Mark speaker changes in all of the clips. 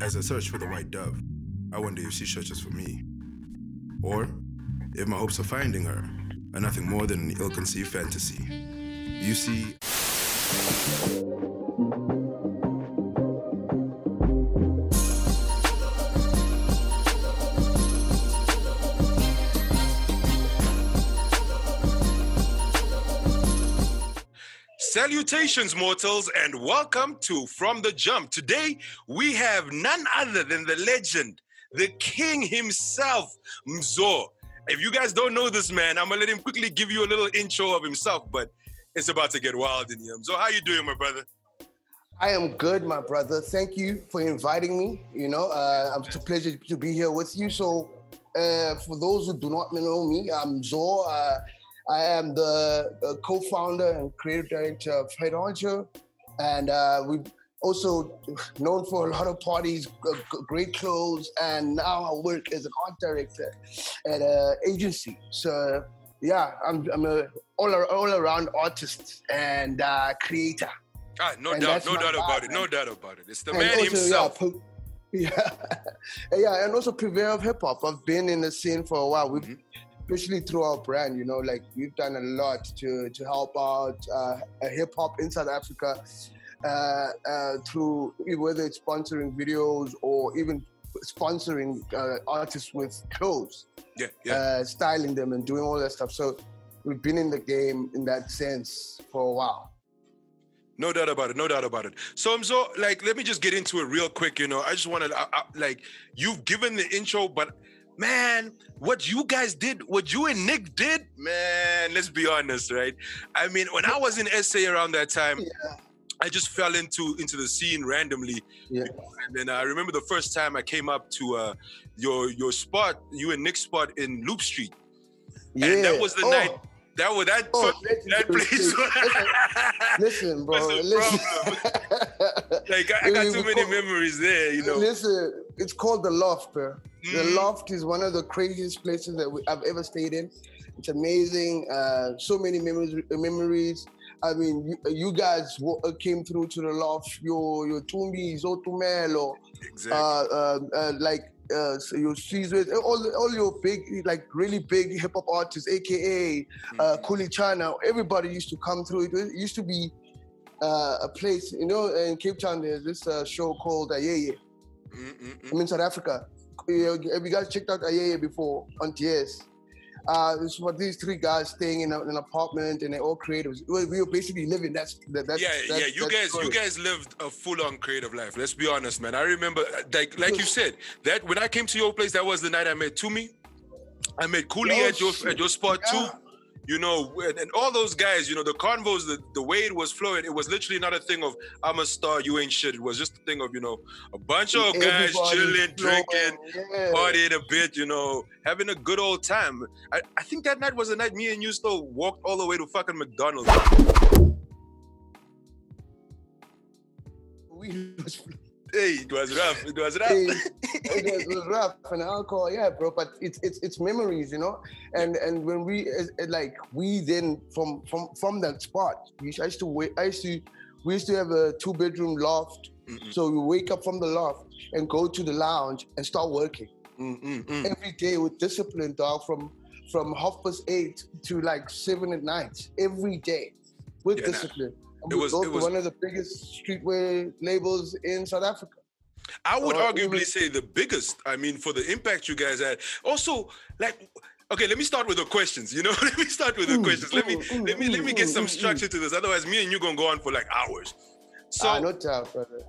Speaker 1: As I search for the white dove, I wonder if she searches for me. Or if my hopes of finding her are nothing more than an ill conceived fantasy. You see,
Speaker 2: Salutations, mortals, and welcome to From the Jump. Today, we have none other than the legend, the king himself, Mzo. If you guys don't know this man, I'm gonna let him quickly give you a little intro of himself, but it's about to get wild in here. So, how you doing, my brother?
Speaker 3: I am good, my brother. Thank you for inviting me. You know, uh, it's a pleasure to be here with you. So, uh, for those who do not know me, I'm Zo. Uh, I am the, the co-founder and creative director of Honcho, and uh, we've also known for a lot of parties, great clothes, and now I work as an art director at an agency. So yeah, I'm I'm a all all around artist and uh, creator.
Speaker 2: Ah, no
Speaker 3: And
Speaker 2: doubt, no doubt about
Speaker 3: vibe,
Speaker 2: it, no doubt about it. It's the man
Speaker 3: also,
Speaker 2: himself.
Speaker 3: Yeah, yeah, yeah, and also purveyor of hip hop. I've been in the scene for a while. We've,
Speaker 2: Mhm.
Speaker 3: Especially through our brand, you know, like we've done a lot to to help out uh, hip hop in South Africa uh, uh, through whether it's sponsoring videos or even sponsoring uh, artists with clothes,
Speaker 2: Yeah, yeah.
Speaker 3: uh, styling them and doing all that stuff. So we've been in the game in that sense for a while.
Speaker 2: No doubt about it. No doubt about it. So, Mzo, like, let me just get into it real quick. You know, I just wanted, I, I, like, you've given the intro, but man, what you guys did, what you and Nick did, man, let's be honest, right? I mean, when I was in SA around that time,
Speaker 3: Yeah.
Speaker 2: I just fell into into the scene randomly.
Speaker 3: Yeah.
Speaker 2: And then I remember the first time I came up to uh, your your spot, you and Nick's spot in Loop Street. And that was the
Speaker 3: Oh,
Speaker 2: night. That was that.
Speaker 3: Oh,
Speaker 2: that place.
Speaker 3: Listen, bro. Listen.
Speaker 2: like I, I got too many memories there, you know.
Speaker 3: Listen, it's called the Loft, bro. The
Speaker 2: Mhm.
Speaker 3: Loft is one of the craziest places that we, I've ever stayed in. It's amazing. Uh, so many memories. Memories. I mean, you, you guys wa- uh, came through to the Loft. Your your Tumbi, Zotumelo,
Speaker 2: Exactly.
Speaker 3: uh, uh, uh, like uh, so your Caesar, all all your big, like really big hip hop artists, aka uh,
Speaker 2: Mhm.
Speaker 3: Khuli Chana, everybody used to come through. It it used to be uh, a place, you know, in Cape Town, there's this uh, show called Ayeye.
Speaker 2: Mm, mm, mm.
Speaker 3: I'm in South Africa. Have you guys checked out Ayeye before on TS? Uh, it's for these three guys staying in, a, in an apartment and they're all creatives. We we were basically living that's that, that's
Speaker 2: yeah,
Speaker 3: that's,
Speaker 2: yeah. You guys, you guys lived a full-on creative life. Let's be honest, man. I remember, like, like you said, that when I came to your place, that was the night I met Tumi. I met Khuli
Speaker 3: Oh,
Speaker 2: at your
Speaker 3: shit.
Speaker 2: at your spot
Speaker 3: Yeah.
Speaker 2: too. You know, and, all those guys. You know, the convos, the, the way it was flowing, it was literally not a thing of I'm a star, you ain't shit. It was just a thing of you know, a bunch of guys chilling,
Speaker 3: flowing,
Speaker 2: drinking,
Speaker 3: yeah.
Speaker 2: partying a bit, you know, having a good old time. I, I think that night was the night me and you still walked all the way to fucking McDonald's.
Speaker 3: We was,
Speaker 2: Hey, it was rough. It was rough.
Speaker 3: it, was, it was rough and alcohol, yeah, bro. But it's it's it's memories, you know. And and when we as- as like we then from from from that spot, we used- I used to wait. I used to we used to have a two bedroom loft.
Speaker 2: Mm-mm,
Speaker 3: So we wake up from the loft and go to the lounge and start working
Speaker 2: mm,
Speaker 3: every day with discipline, dog. From from half past eight to like seven at night, every day with
Speaker 2: Yeah,
Speaker 3: discipline. And
Speaker 2: It was- it was-
Speaker 3: one of the biggest streetwear labels in South Africa.
Speaker 2: I would
Speaker 3: Or
Speaker 2: arguably
Speaker 3: even-
Speaker 2: say the biggest. I mean, for the impact you guys had. Also, like, okay, let me start with the questions. You know, let me start with the
Speaker 3: Mm,
Speaker 2: questions. Let me
Speaker 3: mm, mm,
Speaker 2: let me let me
Speaker 3: mm,
Speaker 2: get
Speaker 3: mm,
Speaker 2: some structure to this. Otherwise, me and you gonna go on for like hours. So,
Speaker 3: ah, no doubt, brother.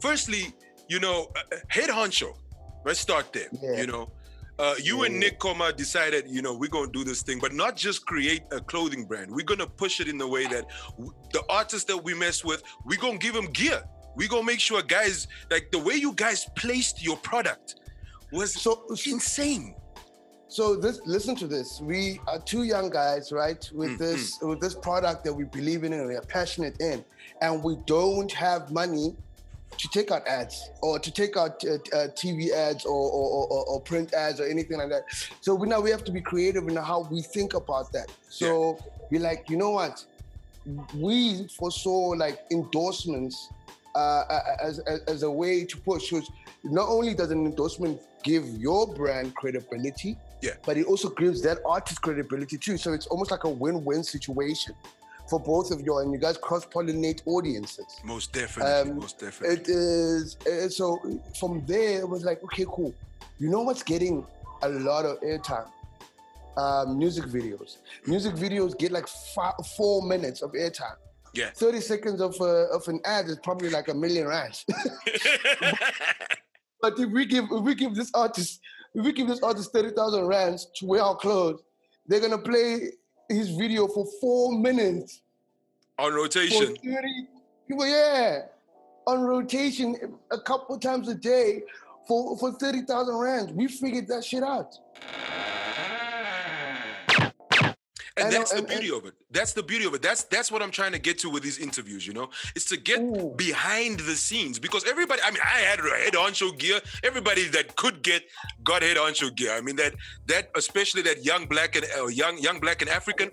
Speaker 2: firstly, you know, uh, uh, head honcho. Let's start there.
Speaker 3: Yeah.
Speaker 2: You know. Uh, you and Nick Coma decided, you know, we're gonna do this thing, but not just create a clothing brand. We're gonna push it in the way that w- the artists that we mess with, we're gonna give them gear. We're gonna make sure guys, like the way you guys placed your product was
Speaker 3: So,
Speaker 2: insane.
Speaker 3: so this listen to this. We are two young guys, right? With
Speaker 2: Mm,
Speaker 3: this with this product that we believe in and we are passionate in, and we don't have money to take out ads or to take out uh, uh, TV ads or, or, or, or print ads or anything like that. So we now we have to be creative in how we think about that. So we're like, you know what? We foresaw like endorsements uh, as, as as a way to push. So not only does an endorsement give your brand credibility,
Speaker 2: Yeah.
Speaker 3: but it also gives that artist credibility too. So it's almost like a win-win situation for both of you, and you guys cross-pollinate audiences.
Speaker 2: Most definitely.
Speaker 3: Um,
Speaker 2: most definitely.
Speaker 3: It is uh, so from there it was like, okay, cool. You know what's getting a lot of airtime? Um, music videos. Music videos get like fi- four minutes of airtime.
Speaker 2: Yeah.
Speaker 3: 30 seconds of, uh, of an ad is probably like a million rands. but if we give if we give this artist if we give this artist 30,000 rands to wear our clothes, they're gonna play his video for four minutes
Speaker 2: On
Speaker 3: for
Speaker 2: rotation.
Speaker 3: 30 people, yeah, on rotation a couple times a day for, for 30,000 rands. We figured that shit out.
Speaker 2: And
Speaker 3: And,
Speaker 2: that's
Speaker 3: uh,
Speaker 2: the
Speaker 3: and-
Speaker 2: beauty of it. That's the beauty of it. That's that's what I'm trying to get to with these interviews, you know? It's to get
Speaker 3: Ooh.
Speaker 2: behind the scenes because everybody, I mean, I had head honcho gear. Everybody that could get got head honcho gear. I mean that that especially that young black and uh, young young black and African,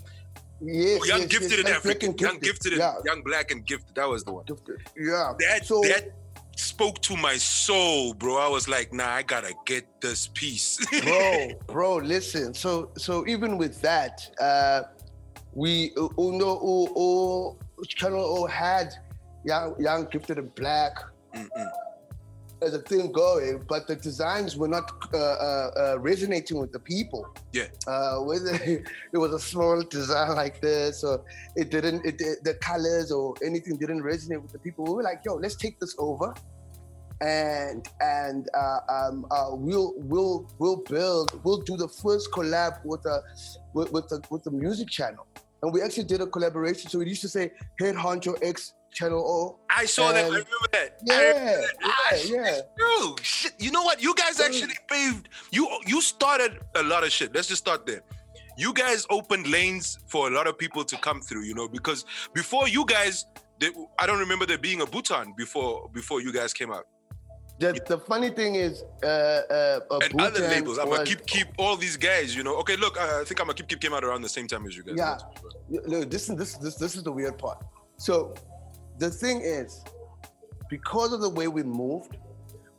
Speaker 3: Yes,
Speaker 2: Oh, young
Speaker 3: yes,
Speaker 2: gifted
Speaker 3: yes,
Speaker 2: and African,
Speaker 3: freaking
Speaker 2: young gifted and
Speaker 3: yeah,
Speaker 2: young black and gifted. That was the one.
Speaker 3: gifted. Yeah.
Speaker 2: That
Speaker 3: so,
Speaker 2: that spoke to my soul, bro. I was like, nah, I gotta get this piece.
Speaker 3: bro, bro, listen. So, so even with that, uh, we uh, Uno uh, uh, channel uh, had young, young, gifted, and black
Speaker 2: Mm-mm.
Speaker 3: As a thing going, but the designs were not uh, uh, uh, resonating with the people.
Speaker 2: Yeah.
Speaker 3: Uh, whether it was a small design like this, or it didn't, it, it- the colors or anything didn't resonate with the people. We were like, yo, let's take this over, and and uh, um, uh, we'll we'll we'll build, we'll do the first collab with a with, with the with the music channel, and we actually did a collaboration. So we used to say Head Honcho X Channel O.
Speaker 2: I saw that. I
Speaker 3: And-
Speaker 2: remember that.
Speaker 3: Yeah,
Speaker 2: remember that. Ah,
Speaker 3: yeah, yeah.
Speaker 2: Bro, shit. You know what? You guys actually paved. You you started a lot of shit. Let's just start there. You guys opened lanes for a lot of people to come through. You know, because before you guys, they, I don't remember there being a Butan before before you guys came out.
Speaker 3: The, the funny thing is, uh, uh,
Speaker 2: And other labels. I'm gonna keep keep all these guys. You know. Okay, look. Uh, I think I'm gonna keep keep came out around the same time as you guys.
Speaker 3: Yeah. Look, this is this this this is the weird part. So, the thing is, because of the way we moved,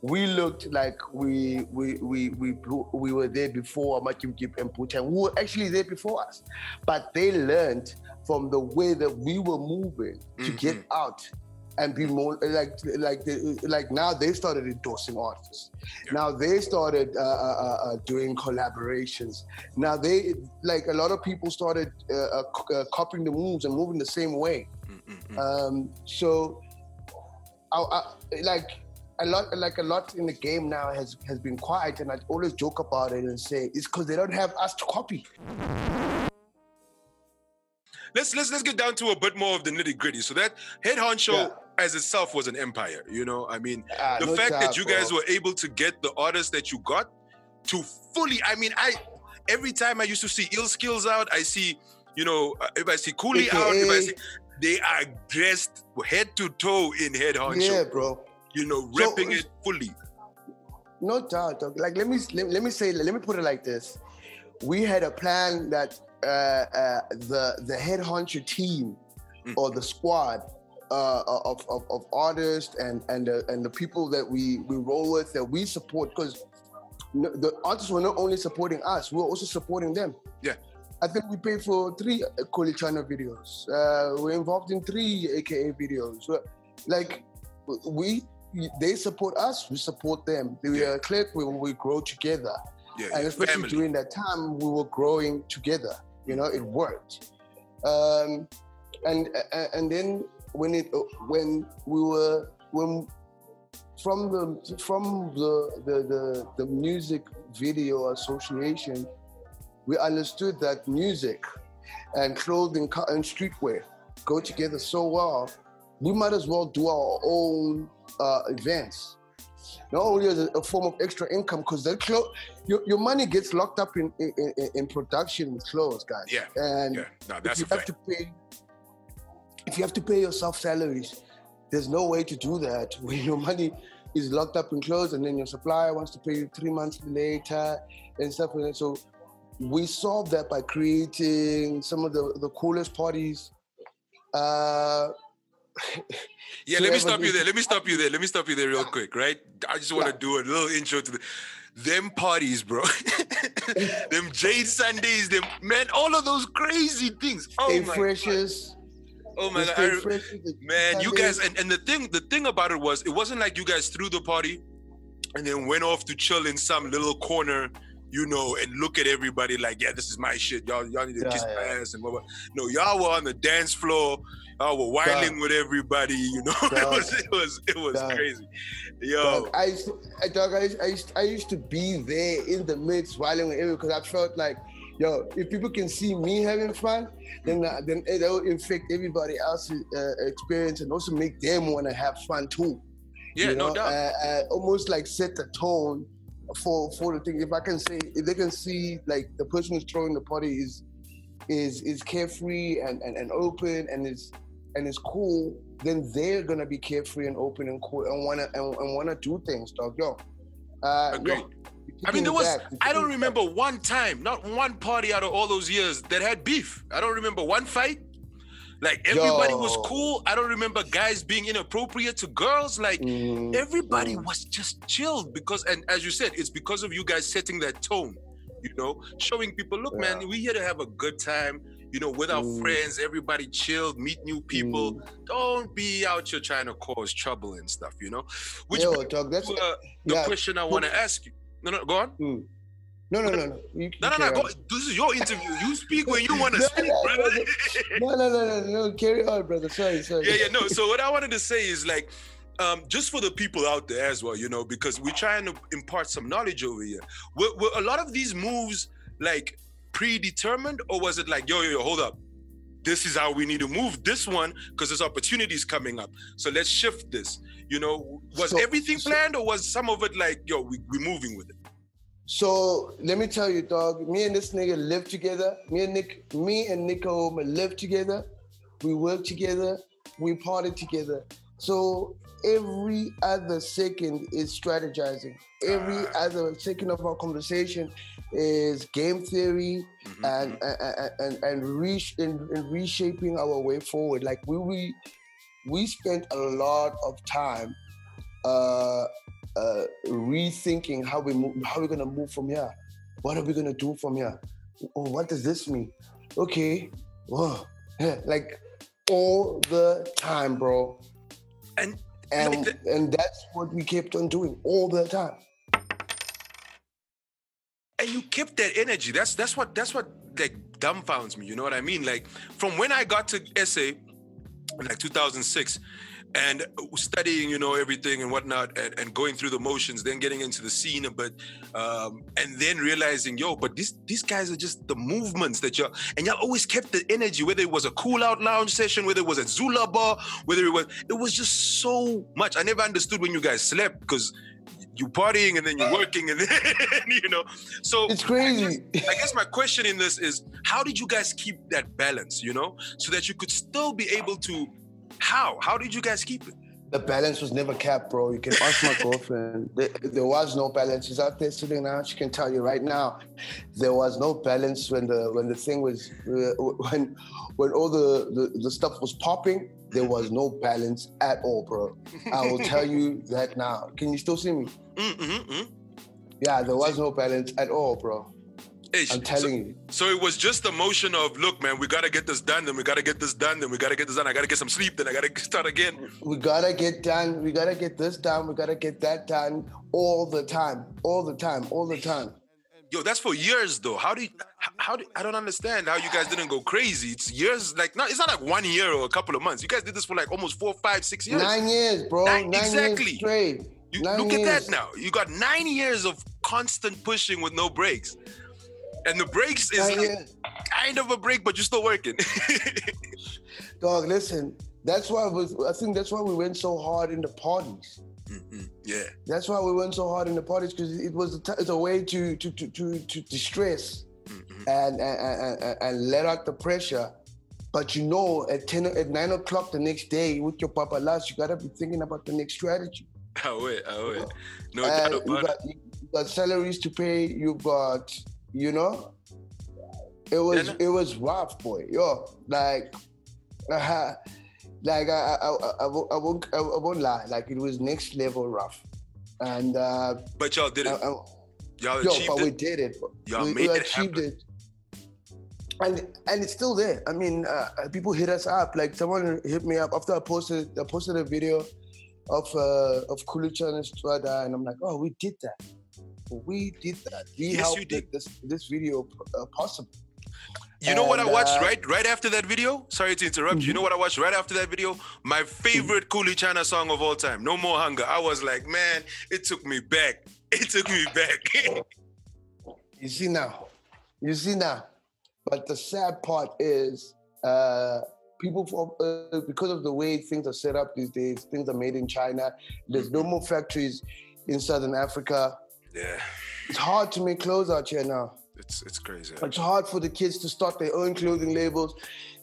Speaker 3: we looked like we we we we we were there before Makim Kip and Butan. We were actually there before us, but they learned from the way that we were moving to get out and be more like like like now they started endorsing artists. Now they started uh, uh, uh, uh, doing collaborations. Now they like a lot of people started uh, uh, copying the moves and moving the same way. Um, so, I, I, like a lot, like a lot in the game now has has been quiet, and I always joke about it and say it's because they don't have us to copy.
Speaker 2: let's let's let's get down to a bit more of the nitty gritty. So that head honcho
Speaker 3: Yeah.
Speaker 2: as itself was an empire. You know, I mean,
Speaker 3: Ah,
Speaker 2: the
Speaker 3: no
Speaker 2: fact that you guys
Speaker 3: bro.
Speaker 2: were able to get the artists that you got to fully. I mean, I every time I used to see Ill Skillz out, I see. You know, uh, if I see Khuli out, if I see, they are dressed head to toe in head honcho.
Speaker 3: yeah, bro.
Speaker 2: You know,
Speaker 3: So-
Speaker 2: it fully.
Speaker 3: No doubt. Like let me let, let me say let me put it like this: we had a plan that uh, uh, the the head honcho team
Speaker 2: Mm.
Speaker 3: or the squad uh, of, of, of artists and and the, and the people that we we roll with that we support because the artists were not only supporting us, we were also supporting them.
Speaker 2: Yeah.
Speaker 3: I think we paid for three Khuli Chana videos. Uh, we're involved in three AKA videos. Like we, they support us, we support them. We are a clique, we, we grow together.
Speaker 2: Yeah,
Speaker 3: And especially
Speaker 2: family.
Speaker 3: during that time, we were growing together. You know, it worked. Um, and and- and then when it when we were when from the from the the the, the music video association, we understood that music and clothing and streetwear go together so well. We might as well do our own uh, events not only as a, a form of extra income because the clo- your, your money gets locked up in, in, in, production with clothes, guys.
Speaker 2: Yeah,
Speaker 3: And
Speaker 2: Yeah, no, that's
Speaker 3: if
Speaker 2: you
Speaker 3: have to pay, if you have to pay yourself salaries, there's no way to do that when your money is locked up in clothes and then your supplier wants to pay you three months later and stuff like that. So we solved that by creating some of the, the coolest parties uh,
Speaker 2: Yeah, let me stop you there. Let me stop you there. Let me stop you there real quick, right? I just want to do a little intro to the them parties, bro. them Jade Sundays, them man, all of those crazy things. Oh
Speaker 3: Stay
Speaker 2: my,
Speaker 3: freshers.
Speaker 2: oh my god, I man, you guys, and, and the thing, the thing about it was, it wasn't like you guys threw the party and then went off to chill in some little corner. You know, and look at everybody like, yeah, this is my shit. Y'all, y'all need to
Speaker 3: Yeah,
Speaker 2: kiss my ass and blah, blah. No, y'all were on the dance floor. Y'all were whining with everybody. You know, it was, it was, it was
Speaker 3: Dog.
Speaker 2: crazy. Yo,
Speaker 3: I used to, I, dog, I, used, I, used, I used to be there in the midst, whiling with everyone, because I felt like, yo, if people can see me having fun, then uh, then it'll infect everybody else's uh, experience and also make them want to have fun too.
Speaker 2: yeah,
Speaker 3: you
Speaker 2: no doubt.
Speaker 3: Uh, uh, almost like set the tone for for the thing. If I can say, if they can see like the person who's throwing the party is is is carefree and, and, and open and is and is cool, then they're gonna be carefree and open and cool and wanna and, and wanna do things, dog. Yo. Uh,
Speaker 2: Agreed.
Speaker 3: you're
Speaker 2: I mean, there was. I don't remember one time, not one party out of all those years that had beef. I don't remember one fight. Like everybody was cool. I don't remember guys being inappropriate to girls. Like.
Speaker 3: Mm,
Speaker 2: everybody
Speaker 3: mm.
Speaker 2: was just chilled because, and as you said, it's because of you guys setting that tone, you know, showing people, look, man, we here to have a good time, you know, with our
Speaker 3: Mm.
Speaker 2: friends, everybody chilled, meet new people.
Speaker 3: Mm.
Speaker 2: Don't be out here trying to cause trouble and stuff, you know. Which
Speaker 3: Yo, that's
Speaker 2: uh, the
Speaker 3: yeah.
Speaker 2: question I want to ask you. No, no, go on.
Speaker 3: Mm. No, no, no, no. You,
Speaker 2: No, no, no. Go, this is your interview. You speak when you want to
Speaker 3: No,
Speaker 2: speak,
Speaker 3: no,
Speaker 2: brother.
Speaker 3: no, no, no, no, no. Carry on, brother. Sorry, sorry.
Speaker 2: yeah, yeah, no. So what I wanted to say is like, um, just for the people out there as well, you know, because we're trying to impart some knowledge over here. Were, were a lot of these moves like predetermined, or was it like, yo, yo, yo, hold up, this is how we need to move this one because there's opportunities coming up. So let's shift this. You know, was
Speaker 3: So-
Speaker 2: everything
Speaker 3: so-
Speaker 2: planned, or was some of it like, yo, we, we're moving with it?
Speaker 3: So let me tell you, dog. Me and this nigga live together. Me and Nick, me and Nico live together. We work together. We party together. So every other second is strategizing. Every other second of our conversation is game theory
Speaker 2: Mhm.
Speaker 3: and and and, and, re- and, and reshaping our way forward. Like we we we spent a lot of time uh, uh, rethinking how we move, how we're gonna move from here. What are we gonna do from here? Oh, what does this mean? Okay, whoa, like all the time, bro.
Speaker 2: And
Speaker 3: And
Speaker 2: like the-
Speaker 3: and that's what we kept on doing all the time.
Speaker 2: and you kept that energy. That's that's what that's what like dumbfounds me. You know what I mean? Like from when I got to SA in like 2006 and studying, you know, everything and whatnot, and, and going through the motions, then getting into the scene a bit, um, and then realizing, yo, but these these guys are just the movements that y'all and y'all always kept the energy, whether it was a cool out lounge session, whether it was at Zula Bar, whether it was it was just so much. I never understood when you guys slept because you partying and then you're working and then you know. So
Speaker 3: It's crazy.
Speaker 2: I guess my question in this is how did you guys keep that balance, you know, so that you could still be able to how? How did you guys keep it?
Speaker 3: The balance was never kept, bro. You can ask my girlfriend. There, there was no balance. She's out there sitting now. She can tell you right now, there was no balance when the when the thing was uh, when when all the, the the stuff was popping. There was no balance at all, bro. I will tell you that now. Can you still see me?
Speaker 2: Mm-hmm,
Speaker 3: Yeah, there was no balance at all, bro. I'm telling you.
Speaker 2: So it was just the motion of, look, man, we gotta get this done, then we gotta get this done, then we gotta get this done. I gotta get some sleep, then I gotta start again.
Speaker 3: We gotta get done. We gotta get this done. We gotta get that done all the time, all the time, all the time.
Speaker 2: Yo, that's for years though. How do you, how do I don't understand how you guys didn't go crazy. It's years, like not. It's not like one year or a couple of months. You guys did this for like almost four, five, six years.
Speaker 3: Nine years, bro.
Speaker 2: Nine-
Speaker 3: Nine,
Speaker 2: exactly.
Speaker 3: years straight.
Speaker 2: You
Speaker 3: Nine
Speaker 2: look
Speaker 3: years.
Speaker 2: at that now. You got nine years of constant pushing with no breaks. And the breaks is like kind of a break, but you're still working.
Speaker 3: Dog, listen. That's why was. I think that's why we went so hard in the parties.
Speaker 2: Mhm. Yeah.
Speaker 3: That's why we went so hard in the parties because it was a t- it's a way to to to to, to distress
Speaker 2: Mhm.
Speaker 3: and, and and and- let out the pressure. But you know, at ten at nine o'clock the next day with your papa last, you gotta be thinking about the next strategy.
Speaker 2: I wait, I wait. No
Speaker 3: and
Speaker 2: doubt
Speaker 3: you
Speaker 2: about
Speaker 3: got, you got salaries to pay. You got, you know, it was it was rough, boy. Yo, like, uh, like I, I, I, I, won't, I won't, I won't lie. Like it was next level rough, and uh,
Speaker 2: but y'all did it.
Speaker 3: I, I,
Speaker 2: y'all
Speaker 3: yo,
Speaker 2: achieved
Speaker 3: but
Speaker 2: it.
Speaker 3: we did it.
Speaker 2: Y'all
Speaker 3: we,
Speaker 2: made
Speaker 3: we
Speaker 2: it
Speaker 3: achieved
Speaker 2: happen.
Speaker 3: it. And and it's still there. I mean, uh, uh, people hit us up. Like someone hit me up after I posted I posted a video of uh, of Kulichan and Strada, and I'm like, oh, we did that. We did that. We
Speaker 2: Yes,
Speaker 3: helped
Speaker 2: you did.
Speaker 3: make this this video uh, possible.
Speaker 2: You know what I watched
Speaker 3: uh,
Speaker 2: right right after that video? Sorry to interrupt. You know what I watched right after that video? My favorite Khuli Chana song of all time, No More Hunger. I was like, man, it took me back. It took me back.
Speaker 3: You see now, you see now. But the sad part is, uh, people for, uh, because of the way things are set up these days, things are made in China. There's no more factories in Southern Africa.
Speaker 2: Yeah,
Speaker 3: It's hard to make clothes out here now.
Speaker 2: it's it's crazy.
Speaker 3: It's hard for the kids to start their own clothing labels.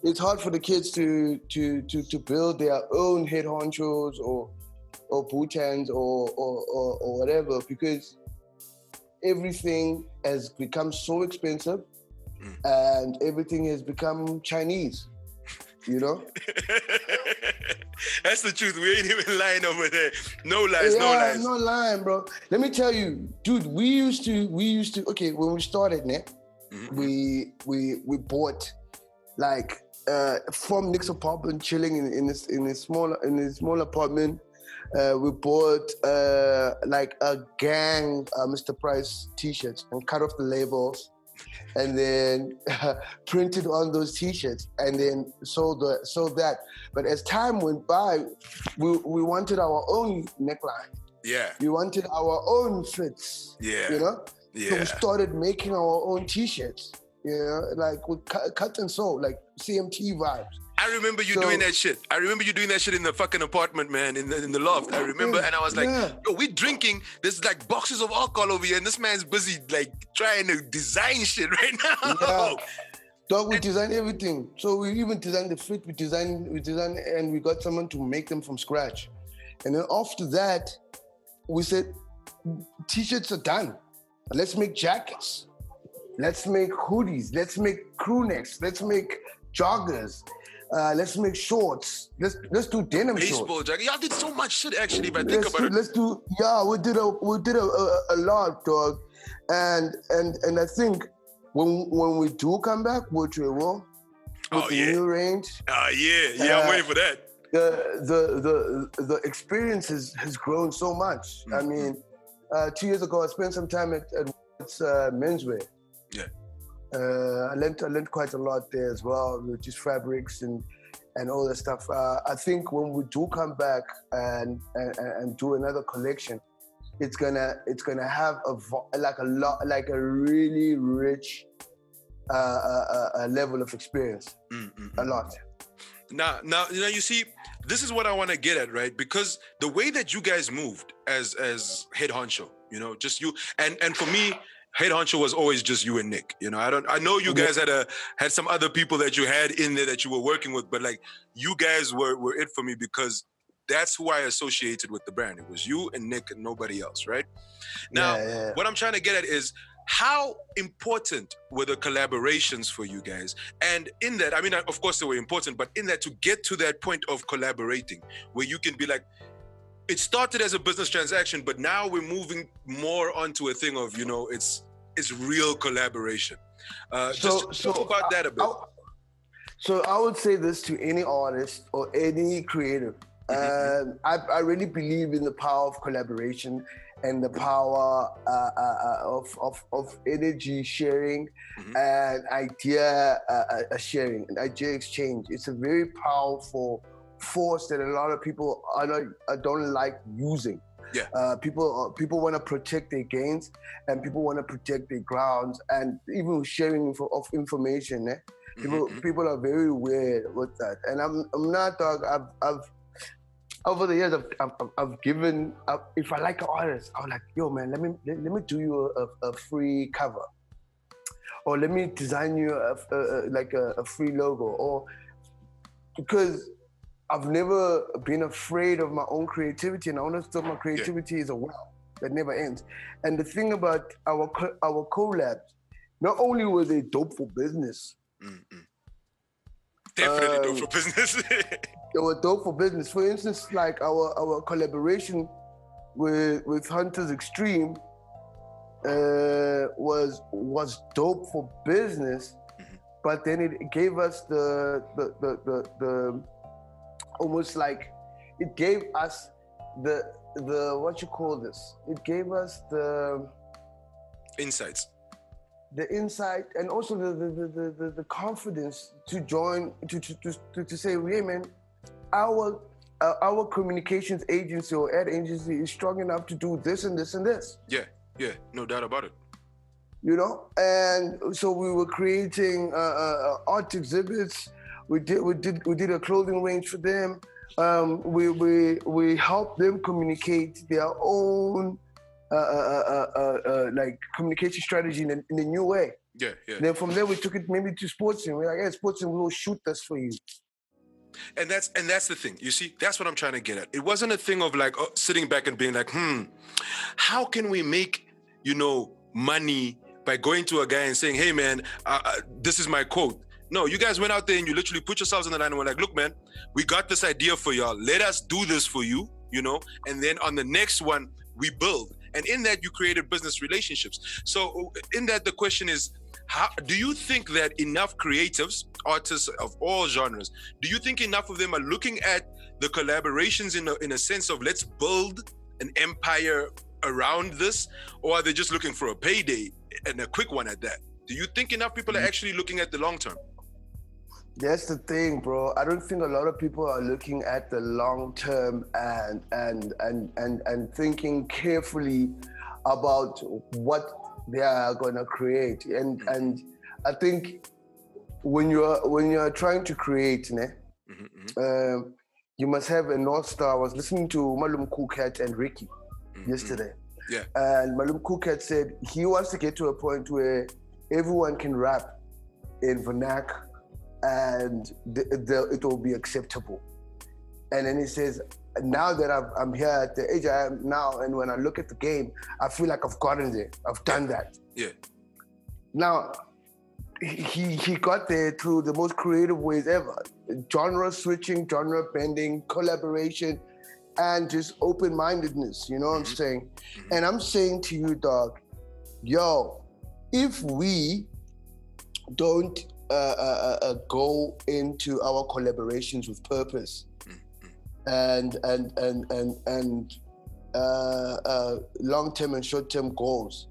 Speaker 3: It's hard for the kids to to to, to build their own head honchos or or Butans or or, or or whatever because everything has become so expensive
Speaker 2: Mm.
Speaker 3: and everything has become Chinese. You know?
Speaker 2: That's the truth. We ain't even lying over there. No lies, no lies.
Speaker 3: I'm lying, bro. Let me tell you, dude. We used to, we used to. Okay, when we started, ne,
Speaker 2: Mhm.
Speaker 3: we we we bought like uh, from Nick's apartment, chilling in in this in a small in a small apartment. Uh, we bought uh, like a gang uh, Mr. Price T-shirts and cut off the labels, and then printed on those T-shirts, and then sold the sold that. But as time went by, we we wanted our own neckline.
Speaker 2: Yeah,
Speaker 3: We wanted our own fits.
Speaker 2: yeah,
Speaker 3: You know. So
Speaker 2: yeah.
Speaker 3: we started making our own T-shirts. You know, like with cut, cut and sew, like CMT vibes.
Speaker 2: I remember you
Speaker 3: So-
Speaker 2: doing that shit. I remember you doing that shit in the fucking apartment, man, in the in the loft. I remember, and I was like,
Speaker 3: Yeah.
Speaker 2: yo, we're drinking. There's like boxes of alcohol over here, and this man's busy like trying to design shit right now.
Speaker 3: Yeah. Dog, we designed everything. So we even designed the fit. We designed, we designed, and we got someone to make them from scratch. And then after that, we said, t-shirts are done. Let's make jackets. Let's make hoodies. Let's make crew necks. Let's make joggers. Uh, let's make shorts. Let's let's do denim shorts.
Speaker 2: Baseball jacket. Y'all did so much shit actually. If I think
Speaker 3: let's
Speaker 2: about
Speaker 3: do,
Speaker 2: it,
Speaker 3: let's do yeah we did a we did a, a, a lot dog and and and i think when when we do come back which we will with
Speaker 2: Oh,
Speaker 3: the
Speaker 2: yeah.
Speaker 3: new range
Speaker 2: Ah, yeah, yeah. I'm
Speaker 3: Uh,
Speaker 2: waiting for that.
Speaker 3: the the the the experience has, has grown so much i
Speaker 2: Mhm.
Speaker 3: mean uh, two years ago i spent some time at, at uh, menswear
Speaker 2: Yeah.
Speaker 3: Uh, I learned I learned quite a lot there as well, with just fabrics and and all that stuff. Uh, I think when we do come back and, and and do another collection, it's gonna it's gonna have a like a lot like a really rich uh, uh, uh, uh, level of experience.
Speaker 2: Mm, mm,
Speaker 3: A lot.
Speaker 2: Now, now, you know, you see, this is what I want to get at, right? Because the way that you guys moved as as head honcho, you know, just you and and for me, head honcho was always just you and Nick. You know, I don't, I know you guys had a had some other people that you had in there that you were working with, but like you guys were were it for me because that's who I associated with the brand. It was you and Nick and nobody else, right? Now,
Speaker 3: yeah, yeah.
Speaker 2: what I'm trying to get at is how important were the collaborations for you guys? And in that, I mean, of course they were important, but in that to get to that point of collaborating where you can be like, it started as a business transaction, but now we're moving more onto a thing of, you know, it's it's real collaboration. Uh, just talk about that a bit.
Speaker 3: I- so I would say this to any artist or any creative. Um, I, I really believe in the power of collaboration and the power uh, uh, uh, of, of, of energy sharing
Speaker 2: Mhm.
Speaker 3: and idea uh, uh, sharing and idea exchange. It's a very powerful force that a lot of people are not, uh, don't like using.
Speaker 2: Yeah.
Speaker 3: Uh, people uh, people want to protect their gains and people want to protect their grounds and even sharing info, of information. Eh? People
Speaker 2: Mhm, mhm.
Speaker 3: people are very weird with that, and I'm I'm not dog. I've I've over the years I've I've, I've- I've given. if I like an artist, I'm like, yo man, let me let, let me do you a, a free cover, or let me design you a, a, a- like a, a free logo, or because I've never been afraid of my own creativity, and I understood my creativity is a well that never ends. And the thing about our our collabs, not only were they dope for business,
Speaker 2: Mm, mm. Definitely dope
Speaker 3: Um,
Speaker 2: for business.
Speaker 3: they were dope for business. For instance, like our our collaboration with with Hunters Extreme uh, was was dope for business,
Speaker 2: Mhm.
Speaker 3: but then it gave us the the the the, the almost like it gave us the the what you call this? It gave us the
Speaker 2: Insights.
Speaker 3: the insight and also the the, the, the, the, confidence to join to to, to, to, say, hey man, our uh, our communications agency or ad agency is strong enough to do this and this and this.
Speaker 2: Yeah, yeah, no doubt about it.
Speaker 3: you know and so we were creating uh, uh, uh, art exhibits we did we did we did a clothing range for them um, we we we helped them communicate their own uh, uh, uh, uh, uh, like communication strategy in a, in a new way
Speaker 2: Yeah, yeah.
Speaker 3: then from there we took it maybe to sports and we're like hey sports and we'll shoot this for you
Speaker 2: And that's and that's the thing. You see, that's what I'm trying to get at. It wasn't a thing of like oh, sitting back and being like, hmm, how can we make you know money by going to a guy and saying, hey man, uh, uh, this is my quote. No, you guys went out there and you literally put yourselves on the line and were like, look, man, we got this idea for y'all. Let us do this for you, you know. And then on the next one, we build. And in that, you created business relationships. So uh, in that, the question is, how do you think that enough creatives, artists of all genres, do you think enough of them are looking at the collaborations in a, in a sense of let's build an empire around this, or are they just looking for a payday and a quick one at that? Do you think enough people are mm. actually looking at the long term?
Speaker 3: That's the thing, bro. I don't think a lot of people are looking at the long term and and and and and thinking carefully about what they are gonna create. And and I think when you're when you're trying to create, ne,
Speaker 2: Mhm, mhm,
Speaker 3: um, you must have a north star. I was listening to Malum Kukat and Ricky
Speaker 2: mhm,
Speaker 3: yesterday.
Speaker 2: Yeah.
Speaker 3: And Malum Kukat said he wants to get to a point where everyone can rap in vernac and the, the, it will be acceptable. And then he says, now that I've, I'm here at the age I am now, and when I look at the game, I feel like I've gotten there. I've done that.
Speaker 2: Yeah.
Speaker 3: Now, he he got there through the most creative ways ever genre switching genre bending collaboration and just open-mindedness you know what i'm
Speaker 2: Mhm.
Speaker 3: saying
Speaker 2: Mhm.
Speaker 3: and i'm saying to you dog yo if we don't uh, uh, go into our collaborations with purpose and and and and and uh, uh, long-term and short-term goals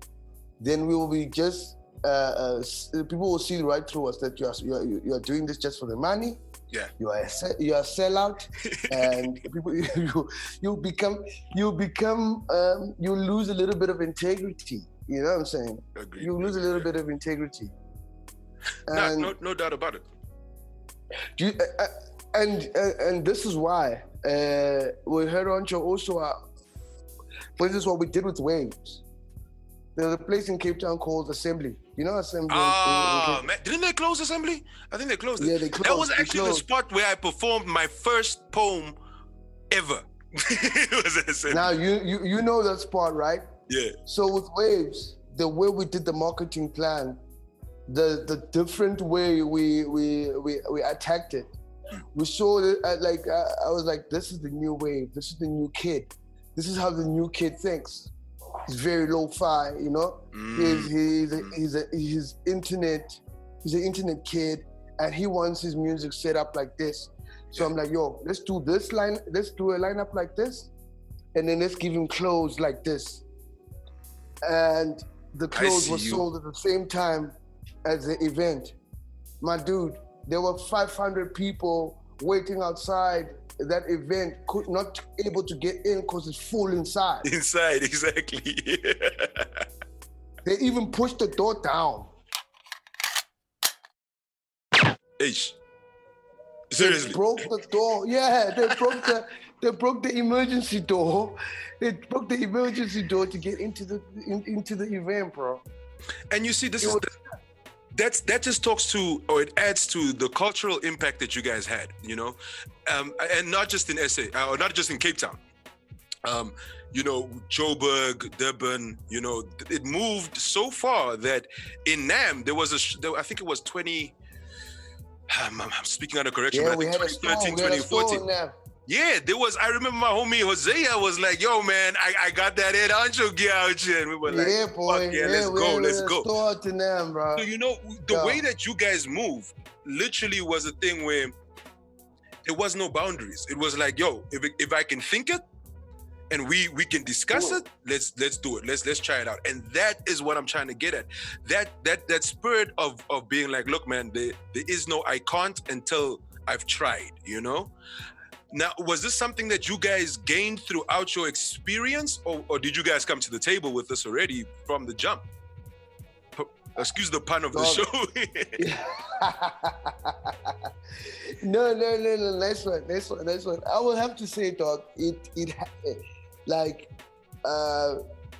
Speaker 3: then we will be just uh, uh, people will see right through us that you are you are, you are doing this just for the money.
Speaker 2: Yeah.
Speaker 3: You are a you are a sellout, and people you you become you become um, you lose a little bit of integrity. You know what I'm saying?
Speaker 2: Agreed.
Speaker 3: You lose a little bit of integrity.
Speaker 2: No,
Speaker 3: And
Speaker 2: no, no doubt about it.
Speaker 3: do you, uh, uh, and uh, and this is why uh, we heard on your also. Uh, for instance, what we did with Waves. There's a place in Cape Town called Assembly. You know Assembly?
Speaker 2: Ah, man, didn't they close assembly? I think they closed it.
Speaker 3: Yeah, they closed.
Speaker 2: That
Speaker 3: was
Speaker 2: actually the spot where I performed my first poem ever. it was assembly.
Speaker 3: Now you you you know that spot, right?
Speaker 2: yeah,
Speaker 3: So with waves, the way we did the marketing plan, the the different way we we we, we attacked it, we saw it like uh, I was like, this is the new wave. This is the new kid. This is how the new kid thinks. He's very low-fi, you know. He's
Speaker 2: Mm,
Speaker 3: he's a,
Speaker 2: Mm.
Speaker 3: he's a, he's internet. He's an internet kid, and he wants his music set up like this. So I'm like, yo, let's do this line. Let's do a lineup like this, and then let's give him clothes like this. And the clothes were
Speaker 2: you.
Speaker 3: sold at the same time as the event. My dude, there were 500 people waiting outside that event, could not able to get in because it's full inside.
Speaker 2: inside exactly.
Speaker 3: They even pushed the door down. They
Speaker 2: Seriously.
Speaker 3: broke the door. Yeah, they broke the they broke the emergency door. They broke the emergency door to get into the in, into the event, bro.
Speaker 2: And you see, this
Speaker 3: It
Speaker 2: is
Speaker 3: was-
Speaker 2: the, that's that just talks to or it adds to the cultural impact that you guys had, you know, um, and not just in SA or not just in Cape Town. Um, you know, Joburg, Durban, you know, it moved so far that in Nam there was a, there, I think it was 20, I'm, I'm speaking under correction,
Speaker 3: Yeah,
Speaker 2: but I think 2013,
Speaker 3: We had a store
Speaker 2: 2014. Yeah, there was. I remember my homie Hosea was like, "Yo, man, I, I got that Ed Ancho here," and we were like,
Speaker 3: yeah, boy.
Speaker 2: "Fuck yeah, let's
Speaker 3: we
Speaker 2: go, let's go."
Speaker 3: To them, bro.
Speaker 2: So you know, the
Speaker 3: Yeah.
Speaker 2: way that you guys move literally was a thing where there was no boundaries. It was like, "Yo, if it- if I can think it." And we we can discuss
Speaker 3: Cool.
Speaker 2: it. Let's let's do it. Let's let's try it out. And that is what I'm trying to get at. That that that spirit of of being like, look, man, there, there is no I can't until I've tried. You know. Now, was this something that you guys gained throughout your experience, or, or did you guys come to the table with this already from the jump? P- Excuse the pun of the
Speaker 3: Dog.
Speaker 2: show.
Speaker 3: no, no, no, no. Nice one, nice one, nice one. I will have to say, dog. It, it, like, uh,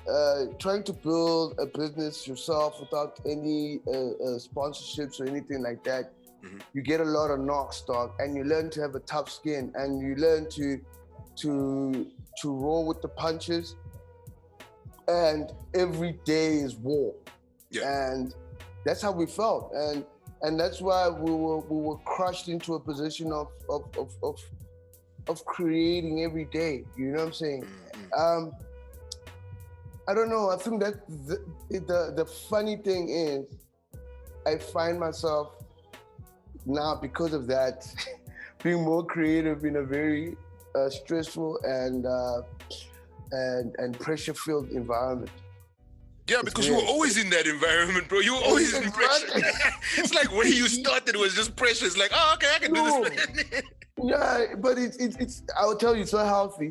Speaker 3: uh, trying to build a business yourself without any uh, uh, sponsorships or anything like that.
Speaker 2: Mhm.
Speaker 3: You get a lot of knocks, dog, and you learn to have a tough skin, and you learn to, to, to roll with the punches. And every day is war. And that's how we felt. And and that's why we were we were crushed into a position of of of of, of creating every day. You know what i'm saying?
Speaker 2: Mm,
Speaker 3: um i don't know. I think that the the, the funny thing is i find myself now because of that being more creative in a very uh, stressful and uh, and and pressure filled environment
Speaker 2: Yeah, because you were always in that environment, bro. You were always in pressure. It's like where you started was just pressure. It's like, oh, okay, I can do
Speaker 3: No.
Speaker 2: this.
Speaker 3: Yeah, but it's it's it's. I will tell you, it's not healthy.